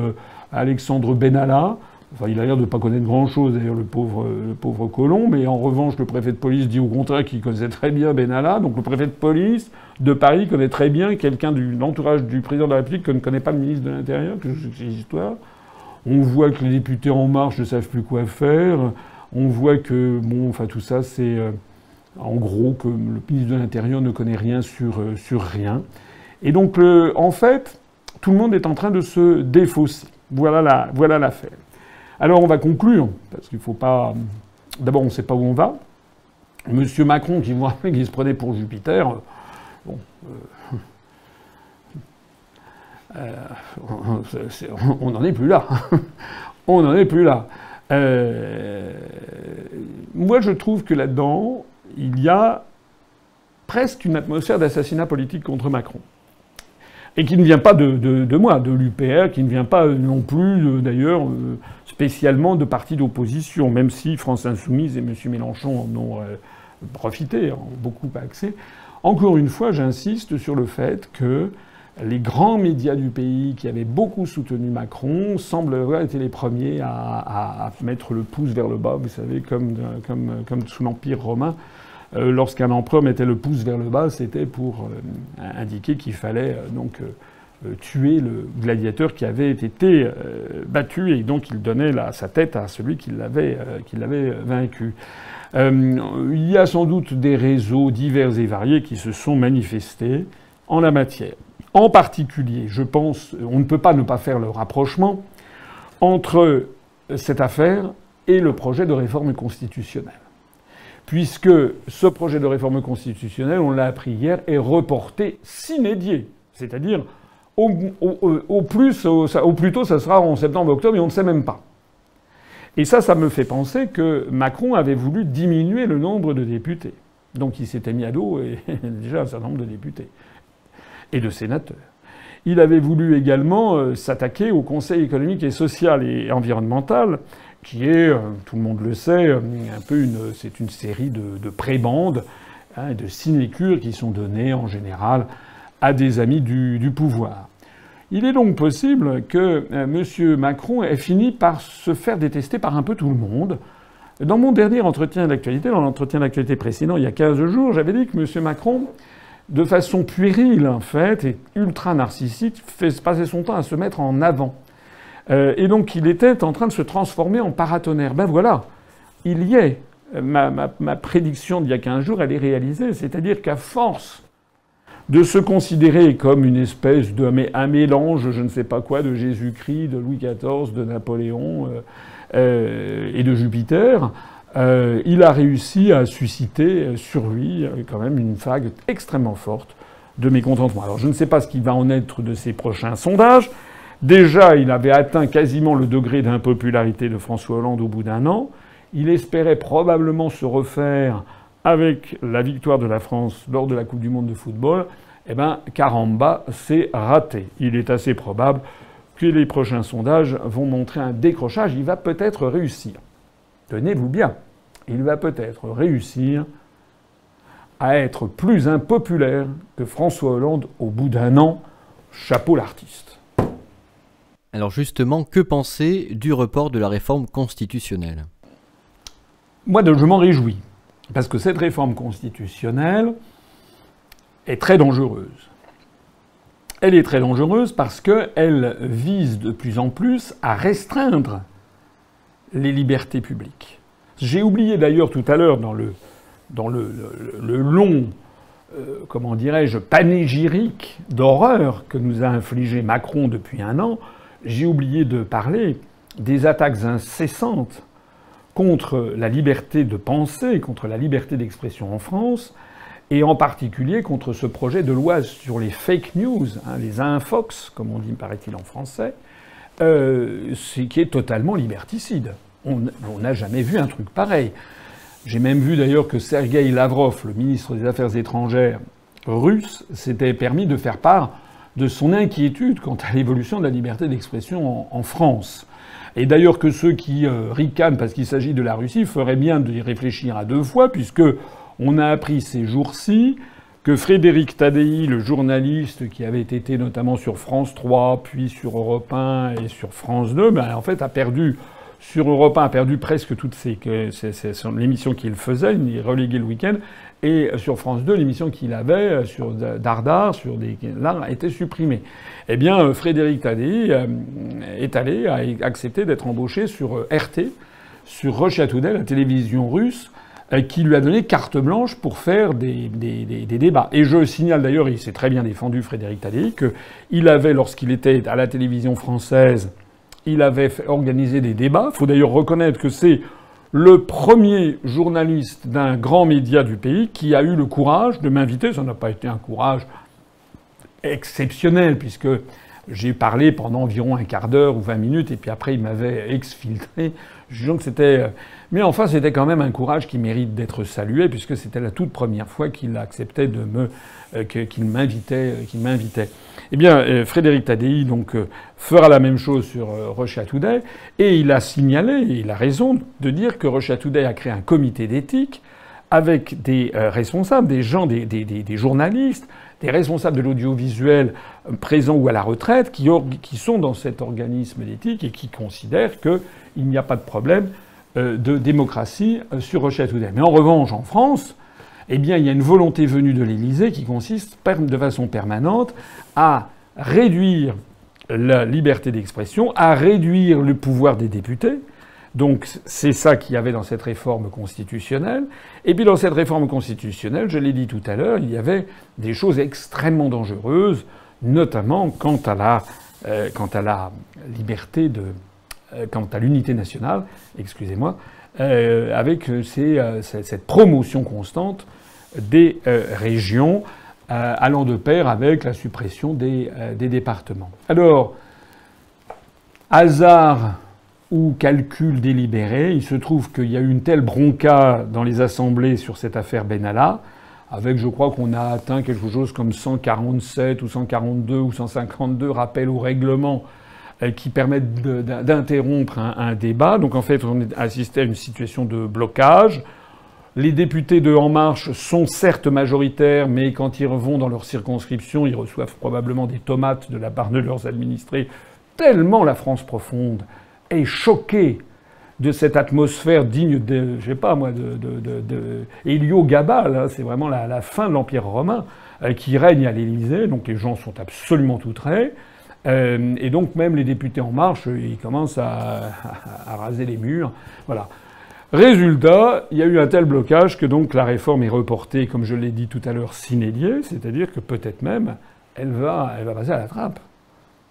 Alexandre Benalla. Enfin, il a l'air de ne pas connaître grand-chose, d'ailleurs, le pauvre, le pauvre colon. Mais en revanche, le préfet de police dit au contraire qu'il connaissait très bien Benalla. Donc le préfet de police de Paris connaît très bien quelqu'un de l'entourage du président de la République que ne connaît pas le ministre de l'Intérieur, que c'est l'histoire. On voit que les députés En Marche ne savent plus quoi faire. On voit que, bon, enfin, tout ça, c'est euh, en gros que le ministre de l'Intérieur ne connaît rien sur, euh, sur rien. Et donc, en fait, tout le monde est en train de se défausser. Voilà l'affaire. Voilà alors on va conclure, parce qu'il ne faut pas. D'abord, on ne sait pas où on va. Monsieur Macron, qui, se prenait pour Jupiter, euh. Euh, euh, on n'en est plus là. on n'en est plus là. moi, je trouve que là-dedans, il y a presque une atmosphère d'assassinat politique contre Macron et qui ne vient pas de, moi, de l'UPR, qui ne vient pas non plus, d'ailleurs, spécialement de partis d'opposition, même si France Insoumise et M. Mélenchon en ont euh, profité, ont beaucoup accès. Encore une fois, j'insiste sur le fait que les grands médias du pays qui avaient beaucoup soutenu Macron semblent avoir été les premiers à, mettre le pouce vers le bas, vous savez, comme, comme, comme sous l'Empire romain. Euh, lorsqu'un empereur mettait le pouce vers le bas, c'était pour euh, indiquer qu'il fallait euh, donc tuer le gladiateur qui avait été battu et donc il donnait sa tête à celui qui l'avait vaincu. il y a sans doute des réseaux divers et variés qui se sont manifestés en la matière. En particulier, je pense, on ne peut pas ne pas faire le rapprochement entre cette affaire et le projet de réforme constitutionnelle puisque ce projet de réforme constitutionnelle, on l'a appris hier, est reporté s'inédier. C'est-à-dire, au, plus, au, plus tôt, ça sera en septembre-octobre, et on ne sait même pas. Et ça, ça me fait penser que Macron avait voulu diminuer le nombre de députés. Donc il s'était mis à dos et déjà un certain nombre de députés et de sénateurs. Il avait voulu également euh, s'attaquer au Conseil économique et social et environnemental, qui est, euh, tout le monde le sait, euh, un peu une, c'est une série de, de prébandes, hein, de sinécures qui sont données en général à des amis du, pouvoir. Il est donc possible que euh, M. Macron ait fini par se faire détester par un peu tout le monde. Dans mon dernier entretien d'actualité, dans l'entretien d'actualité précédent, il y a 15 jours, j'avais dit que M. Macron, de façon puérile en fait, et ultra narcissique, fait passer son temps à se mettre en avant. Euh, et donc il était en train de se transformer en paratonnerre. Ben voilà, il y est. Ma, prédiction d'il y a 15 jours, elle est réalisée. C'est-à-dire qu'à force de se considérer comme une espèce de un mélange, je ne sais pas quoi, de Jésus-Christ, de Louis XIV, de Napoléon euh, euh, et de Jupiter, il a réussi à susciter sur lui quand même une vague extrêmement forte de mécontentement. Alors je ne sais pas ce qui va en être de ces prochains sondages. Déjà, il avait atteint quasiment le degré d'impopularité de François Hollande au bout d'un an. Il espérait probablement se refaire avec la victoire de la France lors de la Coupe du Monde de football. Eh bien, caramba, c'est raté. Il est assez probable que les prochains sondages vont montrer un décrochage. Il va peut-être réussir. Tenez-vous bien, il va peut-être réussir à être plus impopulaire que François Hollande au bout d'un an. Chapeau l'artiste.
Alors justement, que penser du report de la réforme constitutionnelle?
Moi, je m'en réjouis. Parce que cette réforme constitutionnelle est très dangereuse. Elle est très dangereuse parce qu'elle vise de plus en plus à restreindre les libertés publiques. J'ai oublié d'ailleurs tout à l'heure dans le, dans le, long, euh, comment dirais-je, panégyrique d'horreur que nous a infligé Macron depuis un an, j'ai oublié de parler des attaques incessantes contre la liberté de penser, contre la liberté d'expression en France, et en particulier contre ce projet de loi sur les fake news, hein, les infox, comme on dit, paraît-il en français, euh, qui est totalement liberticide. On n'a jamais vu un truc pareil. J'ai même vu d'ailleurs que Sergei Lavrov, le ministre des Affaires étrangères russe, s'était permis de faire part de son inquiétude quant à l'évolution de la liberté d'expression en, France. Et d'ailleurs que ceux qui euh, ricanent parce qu'il s'agit de la Russie feraient bien d'y réfléchir à deux fois, puisque on a appris ces jours-ci que Frédéric Tadei, le journaliste qui avait été notamment sur France 3, puis sur Europe 1 et sur France 2, ben, en fait a perdu Sur Europe 1 a perdu presque toutes ses, l'émission qu'il faisait, il est relégué le week-end. Et sur France 2, l'émission qu'il avait sur Dardar, sur des là, a été supprimée. Eh bien, Frédéric Tadei est allé, a accepté d'être embauché sur RT, sur Russia la télévision russe, euh, qui lui a donné carte blanche pour faire des, débats. Et je signale d'ailleurs, il s'est très bien défendu, Frédéric Tadei, qu'il avait, lorsqu'il était à la télévision française, il avait organisé des débats. Il faut d'ailleurs reconnaître que c'est le premier journaliste d'un grand média du pays qui a eu le courage de m'inviter. Ça n'a pas été un courage exceptionnel, puisque j'ai parlé pendant environ un quart d'heure ou vingt minutes, et puis après il m'avait exfiltré. Que c'était mais enfin, c'était quand même un courage qui mérite d'être salué, puisque c'était la toute première fois qu'il acceptait de me, euh, qu'il m'invitait, euh, qu'il m'invitait. Eh bien, euh, Frédéric Tadei donc fera la même chose sur Russia Today, et il a signalé, et il a raison de dire que Russia a créé un comité d'éthique avec des responsables, des gens, des, journalistes, des responsables de l'audiovisuel présents ou à la retraite, qui, sont dans cet organisme d'éthique et qui considèrent qu'il n'y a pas de problème euh, de démocratie euh, sur Russia. Mais en revanche, en France, eh bien, il y a une volonté venue de l'Élysée qui consiste de façon permanente à réduire la liberté d'expression, à réduire le pouvoir des députés. Donc c'est ça qu'il y avait dans cette réforme constitutionnelle. Et puis dans cette réforme constitutionnelle, je l'ai dit tout à l'heure, il y avait des choses extrêmement dangereuses, notamment quant à la, euh, liberté de, euh, quant à l'unité nationale, excusez-moi, euh, avec cette promotion constante des régions allant de pair avec la suppression des, des départements. Alors, hasard ou calcul délibéré, il se trouve qu'il y a eu une telle bronca dans les assemblées sur cette affaire Benalla, avec je crois qu'on a atteint quelque chose comme 147 ou 142 ou 152 rappels au règlement euh, qui permettent d'interrompre un, débat. Donc en fait, on assisté à une situation de blocage. Les députés de En Marche sont certes majoritaires, mais quand ils vont dans leur circonscription, ils reçoivent probablement des tomates de la part de leurs administrés, tellement la France profonde est choquée de cette atmosphère digne de, je sais pas moi, de, de, Gabal. c'est vraiment la, fin de l'Empire romain euh, qui règne à l'Élysée. Donc les gens sont absolument outrés. Euh, et donc même les députés En Marche, ils commencent à, raser les murs. Voilà. Résultat, il y a eu un tel blocage que donc la réforme est reportée, comme je l'ai dit tout à l'heure, sinéliée, c'est-à-dire que peut-être même elle va, elle va passer à la trappe.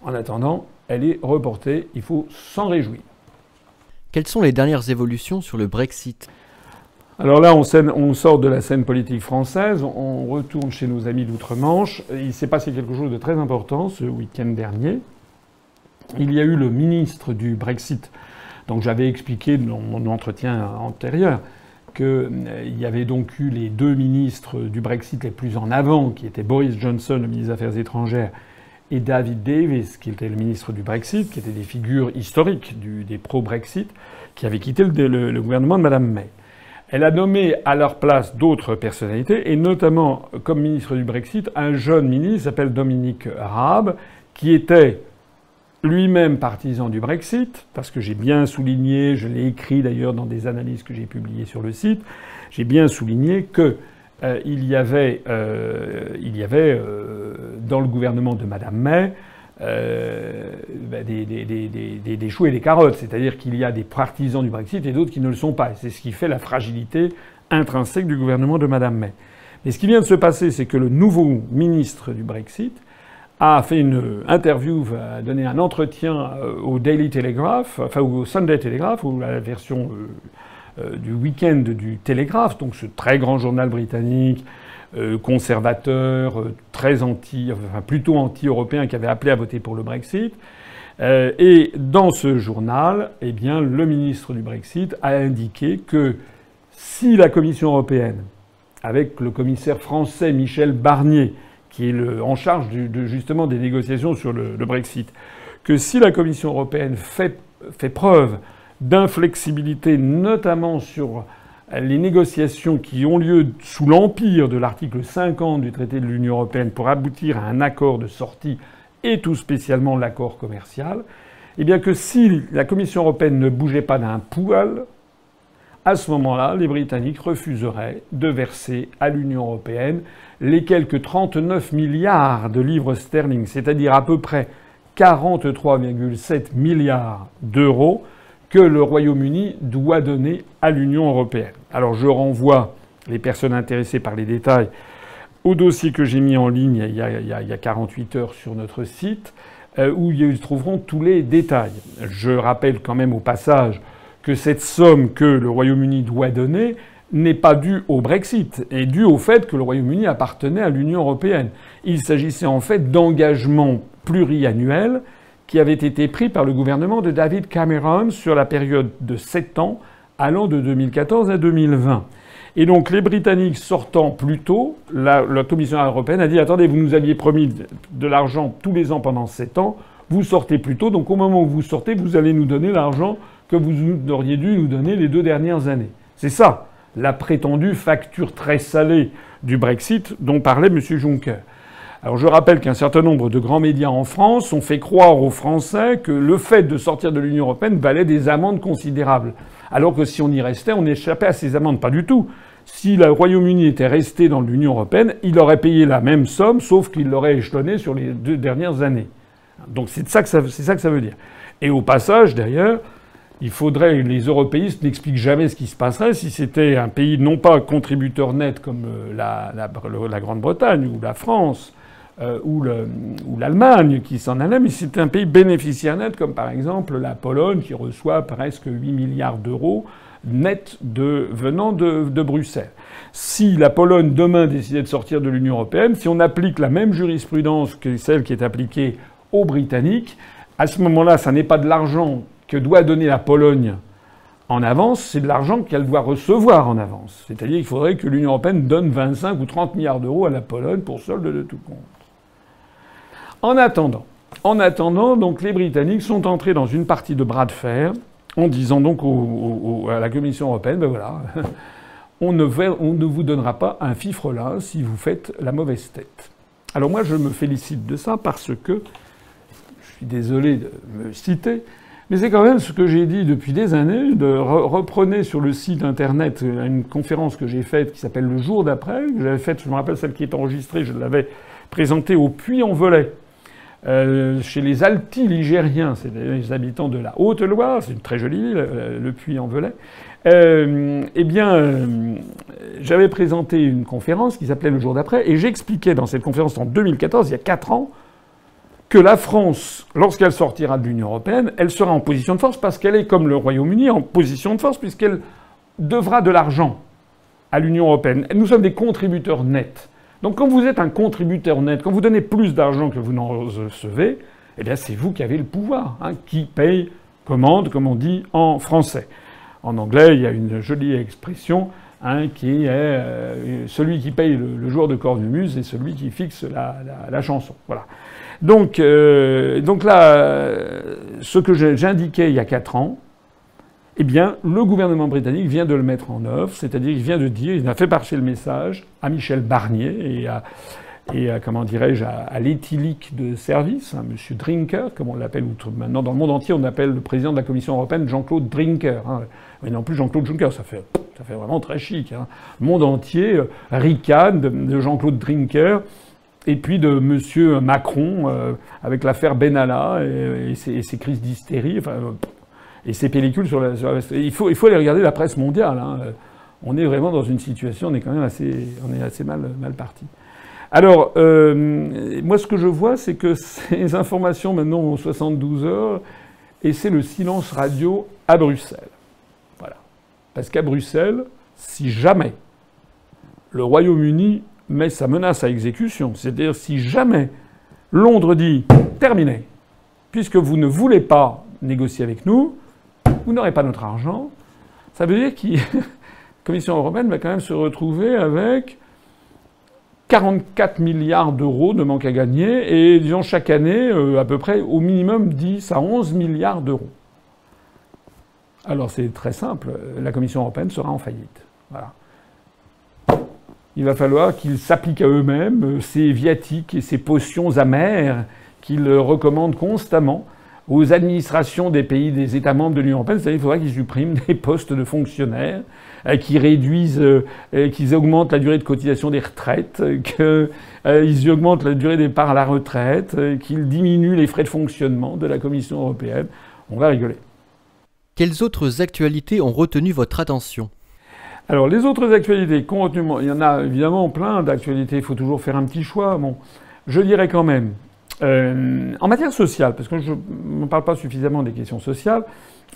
En attendant, elle est reportée, il faut s'en réjouir.
Quelles sont les dernières évolutions sur le Brexit?
Alors là, on, sort de la scène politique française, on retourne chez nos amis d'outre-Manche. Il s'est passé quelque chose de très important ce week-end dernier. Il y a eu le ministre du Brexit. Donc j'avais expliqué dans mon entretien antérieur qu'il euh, y avait donc eu les deux ministres du Brexit les plus en avant, qui étaient Boris Johnson, le ministre des Affaires étrangères, et David Davis, qui était le ministre du Brexit, qui étaient des figures historiques des pro-Brexit, qui avaient quitté le gouvernement de Mme May. Elle a nommé à leur place d'autres personnalités, et notamment comme ministre du Brexit, un jeune ministre qui s'appelle Dominique Raab, qui était lui-même partisan du Brexit, parce que j'ai bien souligné, je l'ai écrit d'ailleurs dans des analyses que j'ai publiées sur le site, j'ai bien souligné que euh, il y avait, euh, euh, dans le gouvernement de Madame May des, des, choux et des carottes. C'est-à-dire qu'il y a des partisans du Brexit et d'autres qui ne le sont pas. C'est ce qui fait la fragilité intrinsèque du gouvernement de Madame May. Mais ce qui vient de se passer, c'est que le nouveau ministre du Brexit a fait une interview, a donné un entretien euh, au Daily Telegraph, enfin au Sunday Telegraph, ou la version euh, du week-end du Telegraph, donc ce très grand journal britannique euh, conservateur, euh, très anti, enfin plutôt anti-européen, qui avait appelé à voter pour le Brexit. Euh, et dans ce journal, eh bien, le ministre du Brexit a indiqué que si la Commission européenne, avec le commissaire français Michel Barnier, qui est en charge justement des négociations sur le, Brexit, que si la Commission européenne fait, fait preuve d'inflexibilité, notamment sur les négociations qui ont lieu sous l'empire de l'article 50 du traité de l'Union européenne pour aboutir à un accord de sortie et tout spécialement l'accord commercial, Eh bien que si la Commission européenne ne bougeait pas d'un poil, à ce moment-là, les Britanniques refuseraient de verser à l'Union européenne les quelques 39 milliards de livres sterling, c'est-à-dire à peu près 43,7 milliards d'euros que le Royaume-Uni doit donner à l'Union européenne. Alors je renvoie les personnes intéressées par les détails au dossier que j'ai mis en ligne il y, a, 48 heures sur notre site, euh, où ils trouveront tous les détails. Je rappelle quand même au passage que cette somme que le Royaume-Uni doit donner n'est pas due au Brexit, est due au fait que le Royaume-Uni appartenait à l'Union européenne. Il s'agissait en fait d'engagements pluriannuels qui avaient été pris par le gouvernement de David Cameron sur la période de 7 ans allant de 2014 à 2020. Et donc les Britanniques sortant plus tôt, la, Commission européenne a dit attendez, vous nous aviez promis de, l'argent tous les ans pendant 7 ans, vous sortez plus tôt, donc au moment où vous sortez, vous allez nous donner l'argent que vous auriez dû nous donner les deux dernières années. C'est ça, la prétendue facture très salée du Brexit dont parlait M. Juncker. Alors je rappelle qu'un certain nombre de grands médias en France ont fait croire aux Français que le fait de sortir de l'Union européenne valait des amendes considérables. Alors que si on y restait, on échappait à ces amendes. Pas du tout. Si le Royaume-Uni était resté dans l'Union européenne, il aurait payé la même somme, sauf qu'il l'aurait échelonné sur les deux dernières années. Donc c'est ça, ça que ça veut dire. Et au passage, d'ailleurs, il faudrait, les européistes n'expliquent jamais ce qui se passerait si c'était un pays non pas contributeur net comme euh, la, Grande-Bretagne ou la France euh, ou l'Allemagne qui s'en allait, mais c'était un pays bénéficiaire net comme par exemple la Pologne qui reçoit presque 8 milliards d'euros net de, venant de, de, Bruxelles. Si la Pologne demain décidait de sortir de l'Union européenne, si on applique la même jurisprudence que celle qui est appliquée aux Britanniques, à ce moment-là, ça n'est pas de l'argent que doit donner la Pologne en avance, c'est de l'argent qu'elle doit recevoir en avance. C'est-à-dire qu'il faudrait que l'Union européenne donne 25 ou 30 milliards d'euros à la Pologne pour solde de tout compte. En attendant, en attendant, donc les Britanniques sont entrés dans une partie de bras de fer en disant donc à la Commission européenne, ben voilà, on ne, on ne vous donnera pas un fifre-là si vous faites la mauvaise tête. Alors moi, je me félicite de ça parce que, je suis désolé de me citer, mais c'est quand même ce que j'ai dit depuis des années. De reprenez sur le site internet une conférence que j'ai faite qui s'appelle Le jour d'après. J'avais faite, je me rappelle celle qui est enregistrée, je l'avais présentée au Puy-en-Velay. Euh, chez les Alti-Ligériens, c'est les habitants de la Haute-Loire, c'est une très jolie ville, euh, le Puy-en-Velay. Euh, eh bien, euh, j'avais présenté une conférence qui s'appelait Le jour d'après, et j'expliquais dans cette conférence en 2014, il y a quatre ans, que la France, lorsqu'elle sortira de l'Union européenne, elle sera en position de force parce qu'elle est comme le Royaume-Uni en position de force puisqu'elle devra de l'argent à l'Union européenne. Nous sommes des contributeurs nets. Donc quand vous êtes un contributeur net, quand vous donnez plus d'argent que vous n'en recevez, eh bien c'est vous qui avez le pouvoir, hein, qui paye, commande, comme on dit en français. En anglais, il y a une jolie expression hein, qui est euh, celui qui paye le, jour de cornemuse et celui qui fixe la, la chanson. Voilà. Donc, euh, donc là, ce que j'indiquais il y a quatre ans, eh bien, le gouvernement britannique vient de le mettre en œuvre, c'est-à-dire qu'il vient de dire, il a fait passer le message à Michel Barnier et à, et comment dirais-je, à, l'éthylique de service, hein, M. Drinker, comme on l'appelle maintenant dans le monde entier, on appelle le président de la Commission européenne Jean-Claude Drinker. Hein. Mais non plus Jean-Claude Juncker, ça fait, ça fait vraiment très chic. Hein. Le monde entier euh, ricane de Jean-Claude Drinker et puis de M. Macron euh, avec l'affaire Benalla et, ses, crises d'hystérie, enfin, euh, et ses pellicules sur la, il, faut, il faut aller regarder la presse mondiale. Hein. On est vraiment dans une situation, on est quand même assez, on est assez mal, mal parti. Alors, euh, moi, ce que je vois, c'est que ces informations maintenant ont 72 heures, et c'est le silence radio à Bruxelles. Voilà. Parce qu'à Bruxelles, si jamais le Royaume-Uni mais ça menace à exécution. C'est-à-dire si jamais Londres dit terminé, puisque vous ne voulez pas négocier avec nous, vous n'aurez pas notre argent, ça veut dire que la Commission européenne va quand même se retrouver avec 44 milliards d'euros de manque à gagner et disons chaque année euh, à peu près au minimum 10 à 11 milliards d'euros. Alors c'est très simple, la Commission européenne sera en faillite. Voilà il va falloir qu'ils s'appliquent à eux-mêmes euh, ces viatiques et ces potions amères qu'ils recommandent constamment aux administrations des pays des États membres de l'Union européenne, c'est-à-dire qu'il faudrait qu'ils suppriment des postes de fonctionnaires, euh, qu'ils réduisent, euh, qu'ils augmentent la durée de cotisation des retraites, qu'ils augmentent la durée des parts à la retraite, qu'ils diminuent les frais de fonctionnement de la Commission européenne. On va rigoler.
Quelles autres actualités ont retenu votre attention?
Alors, les autres actualités, il y en a évidemment plein d'actualités, il faut toujours faire un petit choix. Bon, je dirais quand même, euh, en matière sociale, parce que je ne parle pas suffisamment des questions sociales,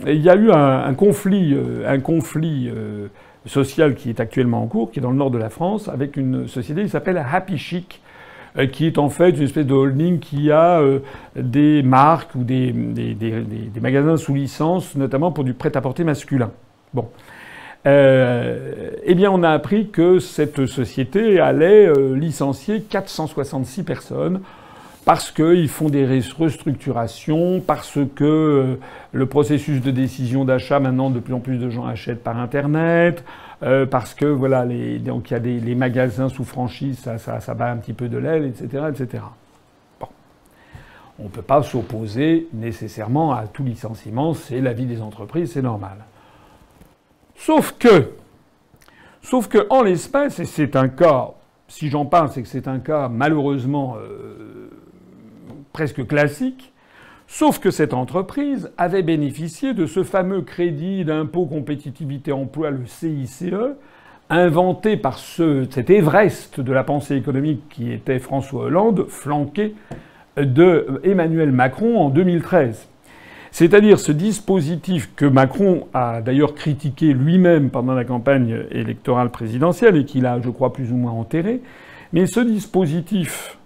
il y a eu un, conflit, un conflit euh, euh, social qui est actuellement en cours, qui est dans le nord de la France, avec une société qui s'appelle Happy Chic, qui est en fait une espèce de holding qui a des marques ou des, des, des magasins sous licence, notamment pour du prêt-à-porter masculin. Bon. Euh, eh bien, on a appris que cette société allait euh, licencier 466 personnes parce qu'ils font des restructurations, parce que euh, le processus de décision d'achat, maintenant, de plus en plus de gens achètent par Internet, parce que, voilà, les, donc y a des magasins sous franchise, ça, ça, ça bat un petit peu de l'aile, etc., etc. On ne peut pas s'opposer nécessairement à tout licenciement, c'est la vie des entreprises, c'est normal. Sauf que, sauf que en l'espèce, et c'est un cas, si j'en parle, c'est que c'est un cas malheureusement euh, presque classique, sauf que cette entreprise avait bénéficié de ce fameux crédit d'impôt compétitivité emploi, le CICE, inventé par ce, cet Everest de la pensée économique qui était François Hollande, flanqué de Emmanuel Macron en 2013. C'est-à-dire ce dispositif que Macron a d'ailleurs critiqué lui-même pendant la campagne électorale présidentielle et qu'il a, je crois, plus ou moins enterré, mais ce dispositif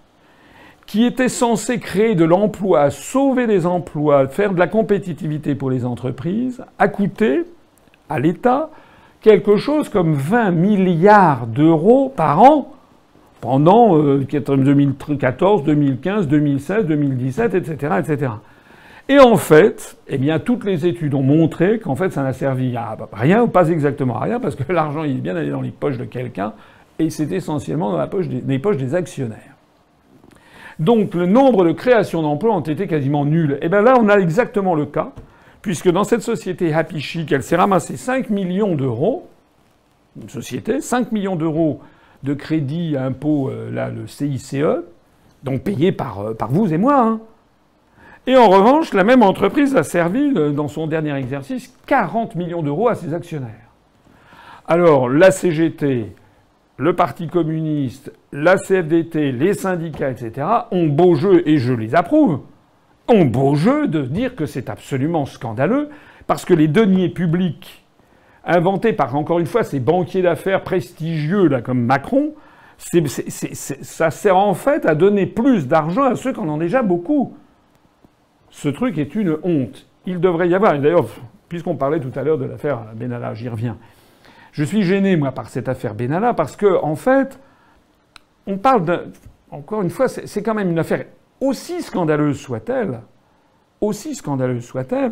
qui était censé créer de l'emploi, sauver des emplois, faire de la compétitivité pour les entreprises, a coûté à l'État quelque chose comme 20 milliards d'euros par an pendant 2014, 2015, 2016, 2017, etc., etc. Et en fait, eh bien, toutes les études ont montré qu'en fait, ça n'a servi à rien, ou pas exactement à rien, parce que l'argent, il est bien allé dans les poches de quelqu'un, et c'est essentiellement dans les poches des actionnaires. Donc, le nombre de créations d'emplois ont été quasiment nuls. Eh bien là, on a exactement le cas, puisque dans cette société Happy Chic, elle s'est ramassée 5 millions d'euros, une société, 5 millions d'euros de crédit à impôt, euh, là, le CICE, donc payé par, euh, par vous et moi, hein. Et en revanche, la même entreprise a servi, euh, dans son dernier exercice, 40 millions d'euros à ses actionnaires. Alors, la CGT, le Parti communiste, la CFDT, les syndicats, etc., ont beau jeu, et je les approuve, ont beau jeu de dire que c'est absolument scandaleux, parce que les deniers publics inventés par, encore une fois, ces banquiers d'affaires prestigieux, là, comme Macron, ça sert en fait à donner plus d'argent à ceux qui en ont déjà beaucoup. Ce truc est une honte. Il devrait y avoir, et d'ailleurs, puisqu'on parlait tout à l'heure de l'affaire Benalla, j'y reviens. Je suis gêné, moi, par cette affaire Benalla, parce que, en fait, on parle d'un. Encore une fois, c'est quand même une affaire aussi scandaleuse soit-elle, aussi scandaleuse soit-elle,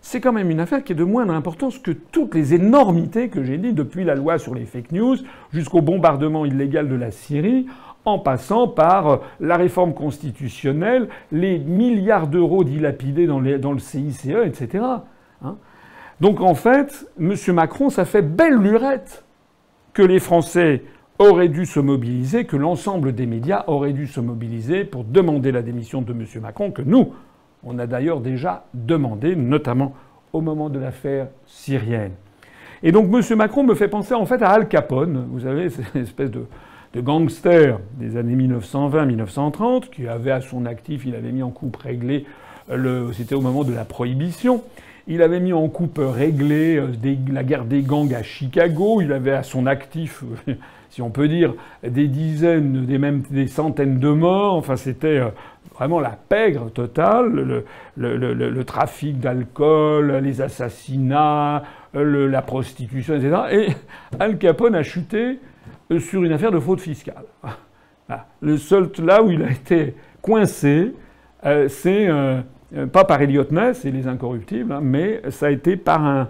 c'est quand même une affaire qui est de moindre importance que toutes les énormités que j'ai dit depuis la loi sur les fake news jusqu'au bombardement illégal de la Syrie, en passant par euh, la réforme constitutionnelle, les milliards d'euros dilapidés dans, le CICE, etc. Hein. Donc en fait, M. Macron, ça fait belle lurette que les Français auraient dû se mobiliser, que l'ensemble des médias auraient dû se mobiliser pour demander la démission de M. Macron, que nous, on a d'ailleurs déjà demandé, notamment au moment de l'affaire syrienne. Et donc M. Macron me fait penser en fait à Al Capone, vous savez, c'est une espèce de, de gangster des années 1920-1930, qui avait à son actif, il avait mis en coupe réglée, c'était au moment de la prohibition, il avait mis en coupe réglée euh, la guerre des gangs à Chicago, il avait à son actif, si on peut dire, des dizaines, des même des centaines de morts, enfin c'était euh, vraiment la pègre totale, le, trafic d'alcool, les assassinats, la prostitution, etc. Et Al Capone a chuté euh, sur une affaire de fraude fiscale. Le seul là où il a été coincé, euh, c'est euh, pas par Elliot Ness et les incorruptibles, hein, mais ça a été par un,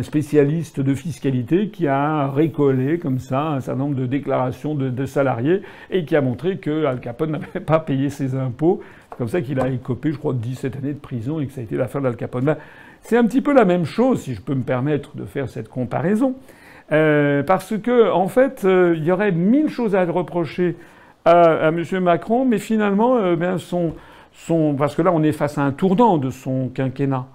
spécialiste de fiscalité qui a récollé comme ça un certain nombre de déclarations de, salariés et qui a montré que Al Capone n'avait pas payé ses impôts. C'est comme ça qu'il a écopé, je crois, 17 années de prison et que ça a été l'affaire d'Al Capone. Ben, c'est un petit peu la même chose, si je peux me permettre de faire cette comparaison. Euh, parce que, en fait, euh, il y aurait mille choses à reprocher à, M. Macron, mais finalement, euh, ben, son, son, parce que là, on est face à un tournant de son quinquennat.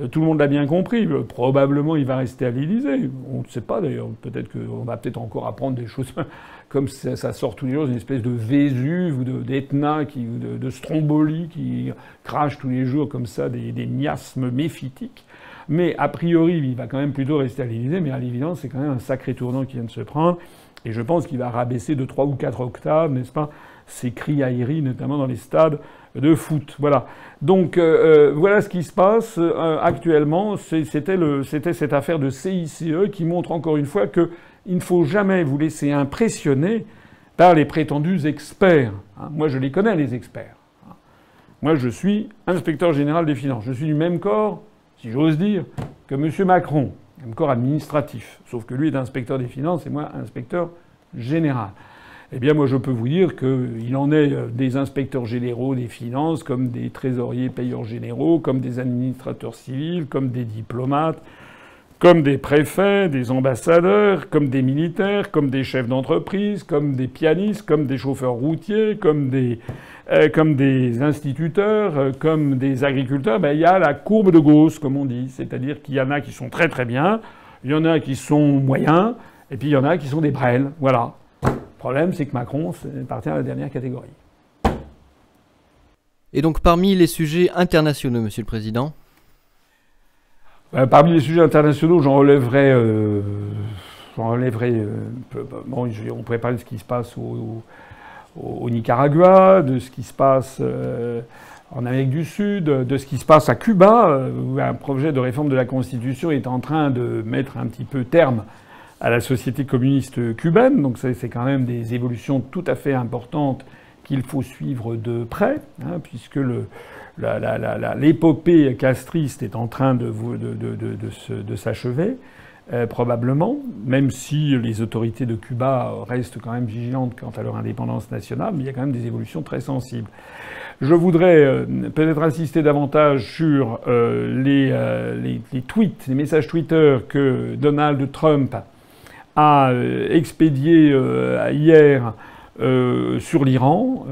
Euh, tout le monde l'a bien compris. Probablement, il va rester à l'Élysée. On ne sait pas d'ailleurs. Peut-être qu'on va peut-être encore apprendre des choses comme ça, sort tous les jours, une espèce de Vésuve ou d'Etna, de, de, Stromboli qui crache tous les jours comme ça des, des miasmes méphitiques. Mais a priori, il va quand même plutôt rester à l'Élysée. Mais à l'évidence, c'est quand même un sacré tournant qui vient de se prendre. Et je pense qu'il va rabaisser de 3 ou 4 octaves, n'est-ce pas, ses cris aéris, notamment dans les stades de foot. Voilà. Donc euh, euh, voilà ce qui se passe euh, actuellement. C'était cette affaire de CICE qui montre encore une fois qu'il ne faut jamais vous laisser impressionner par les prétendus experts. Hein. Moi, je les connais, les experts. Moi, je suis inspecteur général des finances. Je suis du même corps, si j'ose dire, que M. Macron, corps administratif. Sauf que lui est inspecteur des finances et moi, inspecteur général. Eh bien, moi, je peux vous dire qu'il en est euh, des inspecteurs généraux des finances, comme des trésoriers payeurs généraux, comme des administrateurs civils, comme des diplomates, comme des préfets, des ambassadeurs, comme des militaires, comme des chefs d'entreprise, comme des pianistes, comme des chauffeurs routiers, comme des, euh, comme des instituteurs, euh, comme des agriculteurs. Ben, il y a la courbe de Gauss, comme on dit. C'est-à-dire qu'il y en a qui sont très très bien, il y en a qui sont moyens, et puis il y en a qui sont des brels. Voilà. Le problème, c'est que Macron appartient à la dernière catégorie.
Et donc parmi les sujets internationaux, Monsieur le Président
Parmi les sujets internationaux, j'en relèverai... Euh, euh, bon, on pourrait parler de ce qui se passe au, Nicaragua, de ce qui se passe euh, en Amérique du Sud, de ce qui se passe à Cuba, où un projet de réforme de la Constitution est en train de mettre un petit peu terme à la société communiste cubaine. Donc c'est quand même des évolutions tout à fait importantes qu'il faut suivre de près, hein, puisque l'épopée castriste est en train de, s'achever, euh, probablement, même si les autorités de Cuba restent quand même vigilantes quant à leur indépendance nationale, mais il y a quand même des évolutions très sensibles. Je voudrais euh, peut-être insister davantage sur euh, les, tweets, les messages Twitter que Donald Trump a expédié euh, hier euh, sur l'Iran,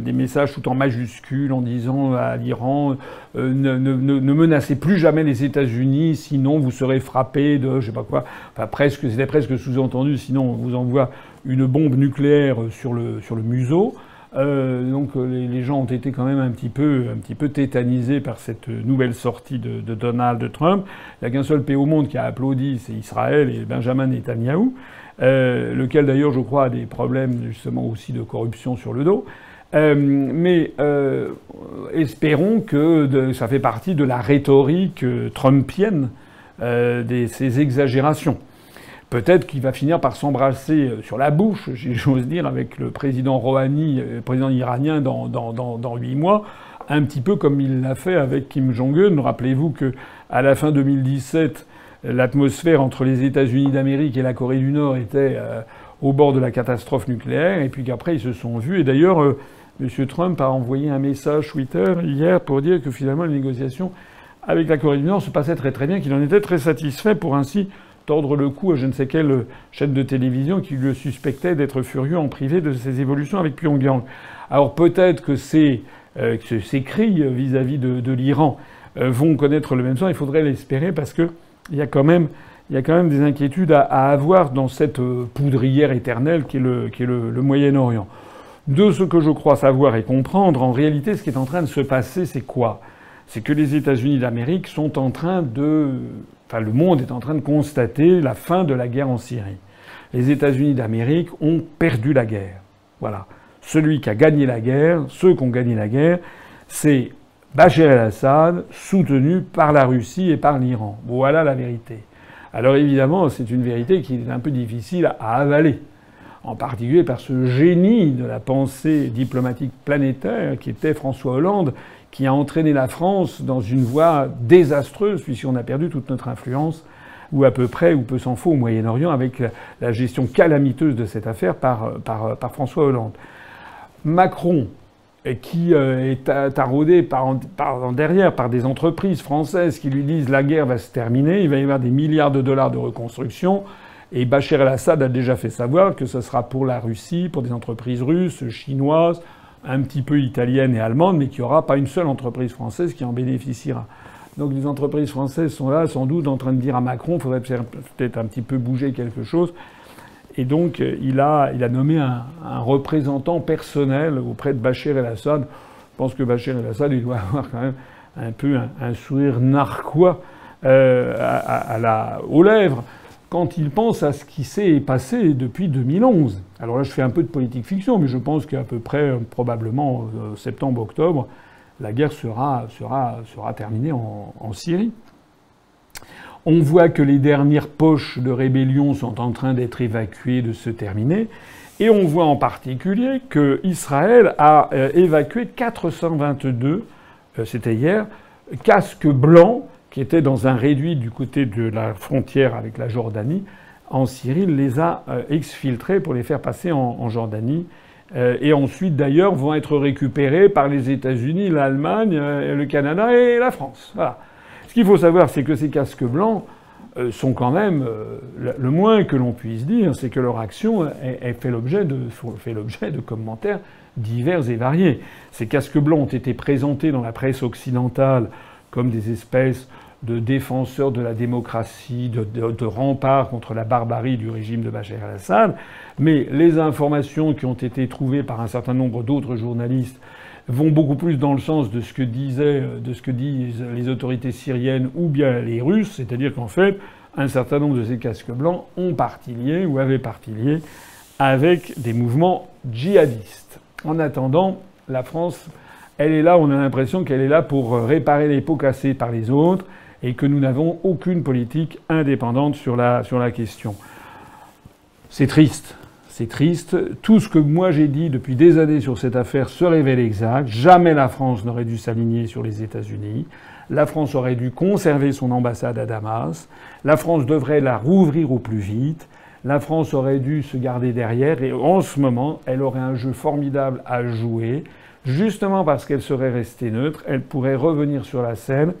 des messages tout en majuscules en disant à l'Iran ne, ne, menacez plus jamais les États-Unis, sinon vous serez frappé de je sais pas quoi. Enfin presque, c'était presque sous-entendu, sinon on vous envoie une bombe nucléaire sur le sur le museau. Euh, donc euh, les, gens ont été quand même un petit peu, un petit peu tétanisés par cette nouvelle sortie de, de Donald Trump. Il n'y a qu'un seul pays au monde qui a applaudi, c'est Israël et Benjamin Netanyahou, euh, lequel d'ailleurs, je crois, a des problèmes justement aussi de corruption sur le dos. Euh, mais euh, espérons que ça fait partie de la rhétorique trumpienne de ces exagérations. Peut-être qu'il va finir par s'embrasser sur la bouche, j'ose dire, avec le président Rouhani, le président iranien, dans, dans, 8 mois, un petit peu comme il l'a fait avec Kim Jong-un. Rappelez-vous que à la fin 2017, l'atmosphère entre les États-Unis d'Amérique et la Corée du Nord était euh, au bord de la catastrophe nucléaire, et puis qu'après ils se sont vus. Et d'ailleurs, M. Trump a envoyé un message Twitter hier pour dire que finalement les négociations avec la Corée du Nord se passaient très très bien, qu'il en était très satisfait pour ainsi tordre le cou à je ne sais quelle chaîne de télévision qui le suspectait d'être furieux en privé de ses évolutions avec Pyongyang. Alors peut-être que ces, euh, ces cris vis-à-vis de, l'Iran euh, vont connaître le même sort. Il faudrait l'espérer parce que il y a quand même il y a quand même des inquiétudes à, avoir dans cette euh, poudrière éternelle qui est le, le, Moyen-Orient. De ce que je crois savoir et comprendre, en réalité, ce qui est en train de se passer, c'est quoi? C'est que les États-Unis d'Amérique sont en train de le monde est en train de constater la fin de la guerre en Syrie. Les États-Unis d'Amérique ont perdu la guerre. Voilà. Celui qui a gagné la guerre, ceux qui ont gagné la guerre, c'est Bachar el-Assad, soutenu par la Russie et par l'Iran. Voilà la vérité. Alors évidemment, c'est une vérité qui est un peu difficile à avaler, en particulier par ce génie de la pensée diplomatique planétaire qui était François Hollande, qui a entraîné la France dans une voie désastreuse, puisqu'on a perdu toute notre influence ou à peu près, ou peu s'en faut au Moyen-Orient, avec la, gestion calamiteuse de cette affaire par, par, par François Hollande. Macron, qui est taraudé par, par, derrière par des entreprises françaises qui lui disent la guerre va se terminer, il va y avoir des milliards de dollars de reconstruction. Et Bachar el-Assad a déjà fait savoir que ce sera pour la Russie, pour des entreprises russes, chinoises, un petit peu italiennes et allemandes, mais qu'il n'y aura pas une seule entreprise française qui en bénéficiera. Donc les entreprises françaises sont là, sans doute, en train de dire à Macron, il faudrait peut-être un petit peu bouger quelque chose. Et donc, il a, il a nommé un, représentant personnel auprès de Bachar el-Assad. Je pense que Bachar el-Assad, il doit avoir quand même un peu un, sourire narquois euh, à, la, aux lèvres quand il pense à ce qui s'est passé depuis 2011. Alors là, je fais un peu de politique fiction, mais je pense qu'à peu près, euh, probablement, euh, septembre-octobre, la guerre sera, sera, sera terminée en, en Syrie. On voit que les dernières poches de rébellion sont en train d'être évacuées, de se terminer. Et on voit en particulier que Israël a euh, évacué 422, euh, c'était hier, casques blancs qui étaient dans un réduit du côté de la frontière avec la Jordanie. En Syrie, il les a euh, exfiltrés pour les faire passer en, Jordanie. et ensuite, d'ailleurs, vont être récupérés par les États-Unis, l'Allemagne, le Canada et la France. Voilà. Ce qu'il faut savoir, c'est que ces casques blancs euh, sont quand même euh, le moins que l'on puisse dire, c'est que leur action fait l'objet de, commentaires divers et variés. Ces casques blancs ont été présentés dans la presse occidentale comme des espèces de défenseurs de la démocratie, de, de remparts contre la barbarie du régime de Bachar el-Assad, mais les informations qui ont été trouvées par un certain nombre d'autres journalistes vont beaucoup plus dans le sens de ce que disaient, de ce que disent les autorités syriennes ou bien les Russes, c'est-à-dire qu'en fait, un certain nombre de ces casques blancs ont parti lié ou avaient parti lié avec des mouvements djihadistes. En attendant, la France, elle est là, on a l'impression qu'elle est là pour réparer les pots cassés par les autres et que nous n'avons aucune politique indépendante sur la, sur la question. C'est triste. C'est triste. Tout ce que moi j'ai dit depuis des années sur cette affaire se révèle exact. Jamais la France n'aurait dû s'aligner sur les États-Unis. La France aurait dû conserver son ambassade à Damas. La France devrait la rouvrir au plus vite. La France aurait dû se garder derrière. Et en ce moment, elle aurait un jeu formidable à jouer. Justement parce qu'elle serait restée neutre, elle pourrait revenir sur la scène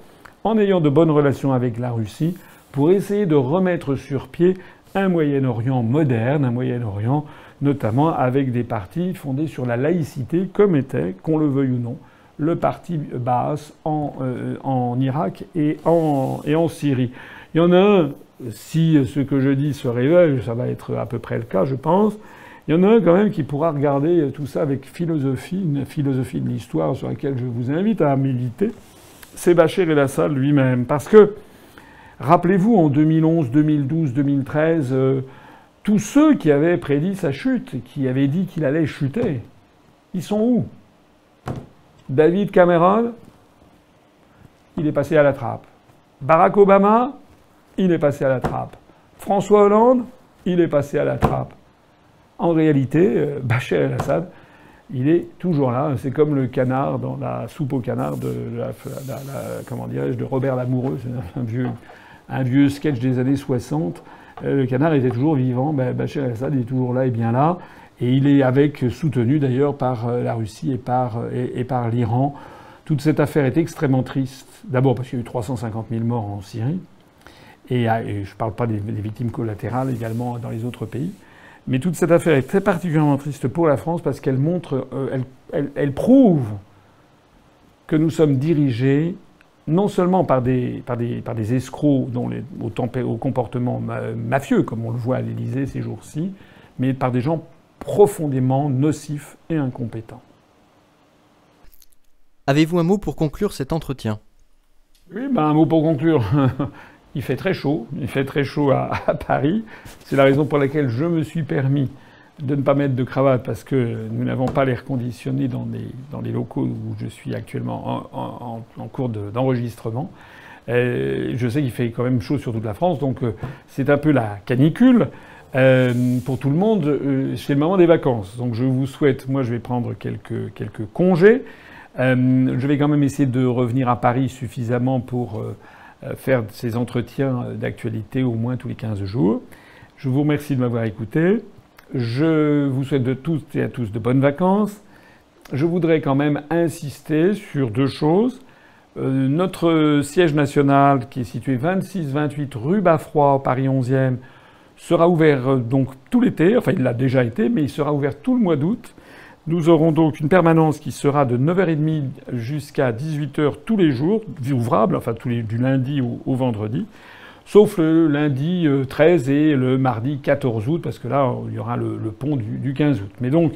en ayant de bonnes relations avec la Russie pour essayer de remettre sur pied un Moyen-Orient moderne, un Moyen-Orient notamment avec des partis fondés sur la laïcité, comme était, qu'on le veuille ou non, le parti Baas en, euh, en Irak et en, et en Syrie. Il y en a un, si ce que je dis se révèle, ça va être à peu près le cas, je pense. Il y en a un quand même qui pourra regarder tout ça avec philosophie, une philosophie de l'histoire sur laquelle je vous invite à méditer. C'est Bachir el-Assad lui-même. Parce que Rappelez-vous, en 2011, 2012, 2013, tous ceux qui avaient prédit sa chute, qui avaient dit qu'il allait chuter, ils sont où? David Cameron, il est passé à la trappe. Barack Obama, il est passé à la trappe. François Hollande, il est passé à la trappe. En réalité, euh, Bachar el-Assad, il est toujours là. C'est comme le canard dans la soupe au canard de, de Robert Lamoureux. C'est un vieux, un vieux sketch des années 60. Euh, le canard était toujours vivant, ben, Bachar el-Assad est toujours là et bien là. Et il est avec, soutenu d'ailleurs par euh, la Russie et par, euh, et, par l'Iran. Toute cette affaire est extrêmement triste. D'abord parce qu'il y a eu 350 000 morts en Syrie. Et, je ne parle pas des, victimes collatérales également dans les autres pays. Mais toute cette affaire est très particulièrement triste pour la France parce qu'elle montre, elle, elle, prouve que nous sommes dirigés non seulement par des, par des, par des escrocs dont les, au, comportement mafieux, comme on le voit à l'Élysée ces jours-ci, mais par des gens profondément nocifs et incompétents.
Avez-vous un mot pour conclure cet entretien?
Oui, ben un mot pour conclure. il fait très chaud, il fait très chaud à Paris. C'est la raison pour laquelle je me suis permis de ne pas mettre de cravate parce que nous n'avons pas l'air conditionné dans les, dans les locaux où je suis actuellement en, cours d'enregistrement. je sais qu'il fait quand même chaud sur toute la France, donc euh, c'est un peu la canicule. Euh, pour tout le monde, euh, c'est le moment des vacances. Donc je vous souhaite, moi je vais prendre quelques, quelques congés. je vais quand même essayer de revenir à Paris suffisamment pour faire ces entretiens d'actualité au moins tous les 15 jours. Je vous remercie de m'avoir écouté. Je vous souhaite de tous et à tous de bonnes vacances. Je voudrais quand même insister sur deux choses. Euh, notre siège national, qui est situé 26-28 rue Baffroy, Paris 11e, sera ouvert euh, donc tout l'été. Enfin, il l'a déjà été, mais il sera ouvert tout le mois d'août. Nous aurons donc une permanence qui sera de 9h30 jusqu'à 18h tous les jours, ouvrable, enfin tous les, du lundi au, vendredi, sauf le lundi 13 euh, et le mardi 14 août, parce que là, il y aura le, pont du, du 15 août. Mais donc,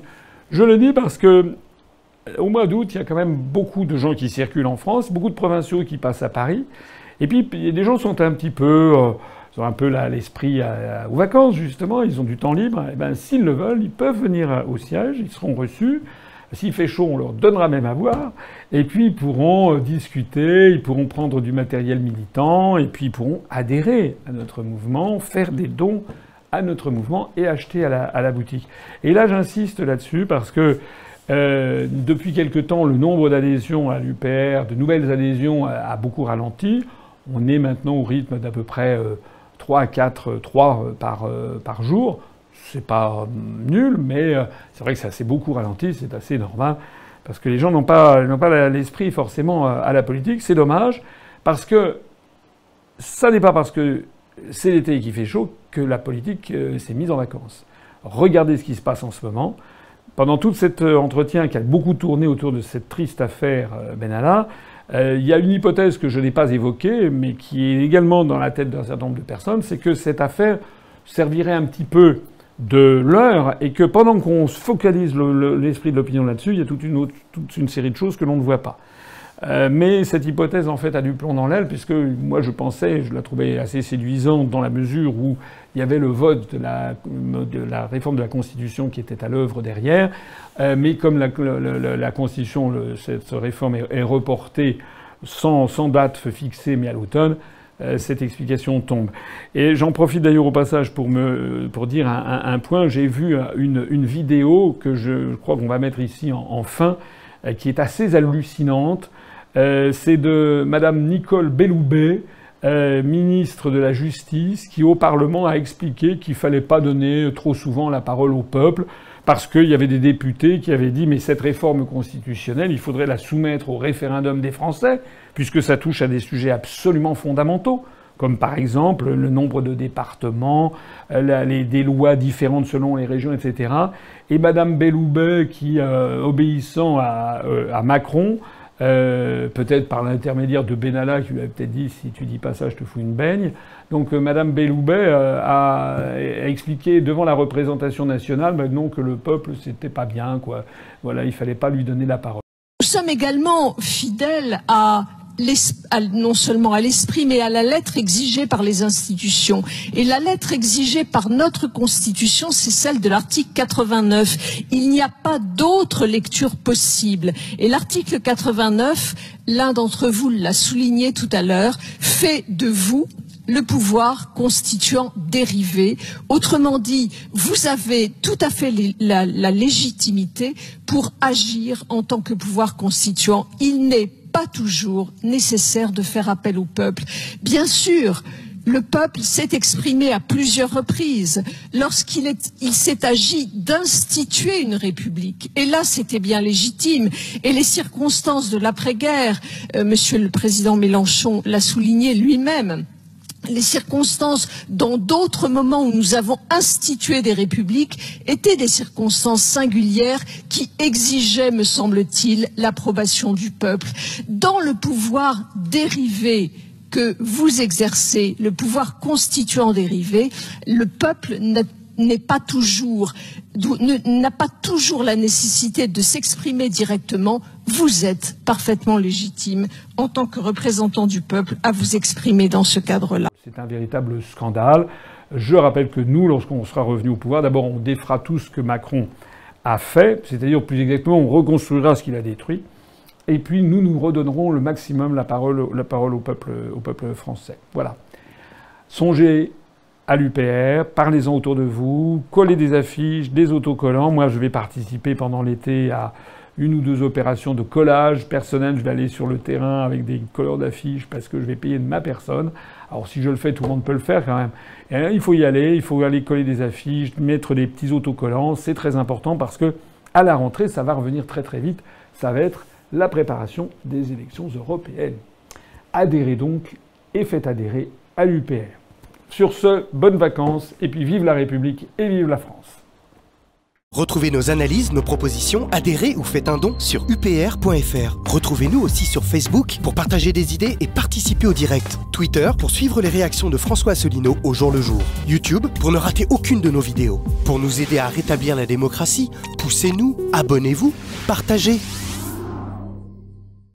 je le dis parce que au mois d'août, il y a quand même beaucoup de gens qui circulent en France, beaucoup de provinciaux qui passent à Paris. Et puis, les gens sont un petit peu, euh, ils ont un peu l'esprit aux vacances, justement, ils ont du temps libre. Et eh ben, s'ils le veulent, ils peuvent venir au siège, ils seront reçus. S'il fait chaud, on leur donnera même à boire. Et puis, ils pourront euh, discuter, ils pourront prendre du matériel militant, et puis ils pourront adhérer à notre mouvement, faire des dons à notre mouvement et acheter à la, boutique. Et là, j'insiste là-dessus parce que euh, depuis quelque temps, le nombre d'adhésions à l'UPR, de nouvelles adhésions, a, beaucoup ralenti. On est maintenant au rythme d'à peu près 3 à 4, 3 par, euh, par jour. C'est pas nul, mais euh, c'est vrai que ça s'est beaucoup ralenti, c'est assez normal, parce que les gens n'ont pas, pas l'esprit forcément à la politique. C'est dommage, parce que ça n'est pas parce que c'est l'été qui fait chaud que la politique s'est mise en vacances. Regardez ce qui se passe en ce moment. Pendant tout cet euh, entretien qui a beaucoup tourné autour de cette triste affaire euh, Benalla, euh, il y a une hypothèse que je n'ai pas évoquée, mais qui est également dans la tête d'un certain nombre de personnes, c'est que cette affaire servirait un petit peu de l'heure et que pendant qu'on se focalise l'esprit de l'opinion là-dessus, il y a toute une, série de choses que l'on ne voit pas. Euh, mais cette hypothèse, en fait, a du plomb dans l'aile, puisque moi, je pensais, je la trouvais assez séduisante dans la mesure où il y avait le vote de la, réforme de la Constitution qui était à l'œuvre derrière. Euh, mais comme la, Constitution, cette réforme est, reportée sans, date fixée, mais à l'automne, cette explication tombe. Et j'en profite d'ailleurs au passage pour, me, pour dire un, point. J'ai vu une, une, vidéo que je, crois qu'on va mettre ici en, fin, qui est assez hallucinante euh, c'est de Madame Nicole Belloubet, euh, ministre de la Justice, qui au Parlement a expliqué qu'il fallait pas donner trop souvent la parole au peuple, parce qu'il y avait des députés qui avaient dit mais cette réforme constitutionnelle, il faudrait la soumettre au référendum des Français, puisque ça touche à des sujets absolument fondamentaux comme par exemple le nombre de départements, euh, les, des lois différentes selon les régions, etc. Et Madame Belloubet, qui, obéissant à, à Macron, euh, peut-être par l'intermédiaire de Benalla qui lui avait peut-être dit si tu dis pas ça, je te fous une baigne. Donc euh, Madame Belloubet euh, a, expliqué devant la représentation nationale non que le peuple c'était pas bien quoi. Voilà, il fallait pas lui donner la parole.
Nous sommes également fidèles à non seulement à l'esprit, mais à la lettre exigée par les institutions. Et la lettre exigée par notre Constitution, c'est celle de l'article 89. Il n'y a pas d'autre lecture possible. Et l'article 89, l'un d'entre vous l'a souligné tout à l'heure, fait de vous le pouvoir constituant dérivé. Autrement dit, vous avez tout à fait la, légitimité pour agir en tant que pouvoir constituant. Il n'est pas toujours nécessaire de faire appel au peuple. Bien sûr, le peuple s'est exprimé à plusieurs reprises lorsqu'il s'est agi d'instituer une république. Et là, c'était bien légitime. Et les circonstances de l'après-guerre, euh, Monsieur le Président Mélenchon l'a souligné lui-même, les circonstances dans d'autres moments où nous avons institué des républiques étaient des circonstances singulières qui exigeaient, me semble-t-il, l'approbation du peuple. Dans le pouvoir dérivé que vous exercez, le pouvoir constituant dérivé, le peuple n'est pas toujours n'a pas toujours la nécessité de s'exprimer directement, vous êtes parfaitement légitime en tant que représentant du peuple à vous exprimer dans ce cadre-là.
C'est un véritable scandale. Je rappelle que nous, lorsqu'on sera revenu au pouvoir, d'abord on défera tout ce que Macron a fait, c'est-à-dire plus exactement on reconstruira ce qu'il a détruit, et puis nous nous redonnerons le maximum la parole, la parole au, peuple, au peuple français. Voilà. Songez à l'UPR, parlez-en autour de vous, collez des affiches, des autocollants. Moi, je vais participer pendant l'été à une ou deux opérations de collage personnel. Je vais aller sur le terrain avec des couleurs d'affiches parce que je vais payer de ma personne. Alors si je le fais, tout le monde peut le faire quand même. Et il faut y aller, il faut aller coller des affiches, mettre des petits autocollants. C'est très important parce que à la rentrée, ça va revenir très très vite. Ça va être la préparation des élections européennes. Adhérez donc et faites adhérer à l'UPR. Sur ce, bonnes vacances et puis vive la République et vive la France.
Retrouvez nos analyses, nos propositions, adhérez ou faites un don sur upr.fr. Retrouvez-nous aussi sur Facebook pour partager des idées et participer au direct. Twitter pour suivre les réactions de François Asselineau au jour le jour. YouTube pour ne rater aucune de nos vidéos. Pour nous aider à rétablir la démocratie, poussez-nous, abonnez-vous, partagez.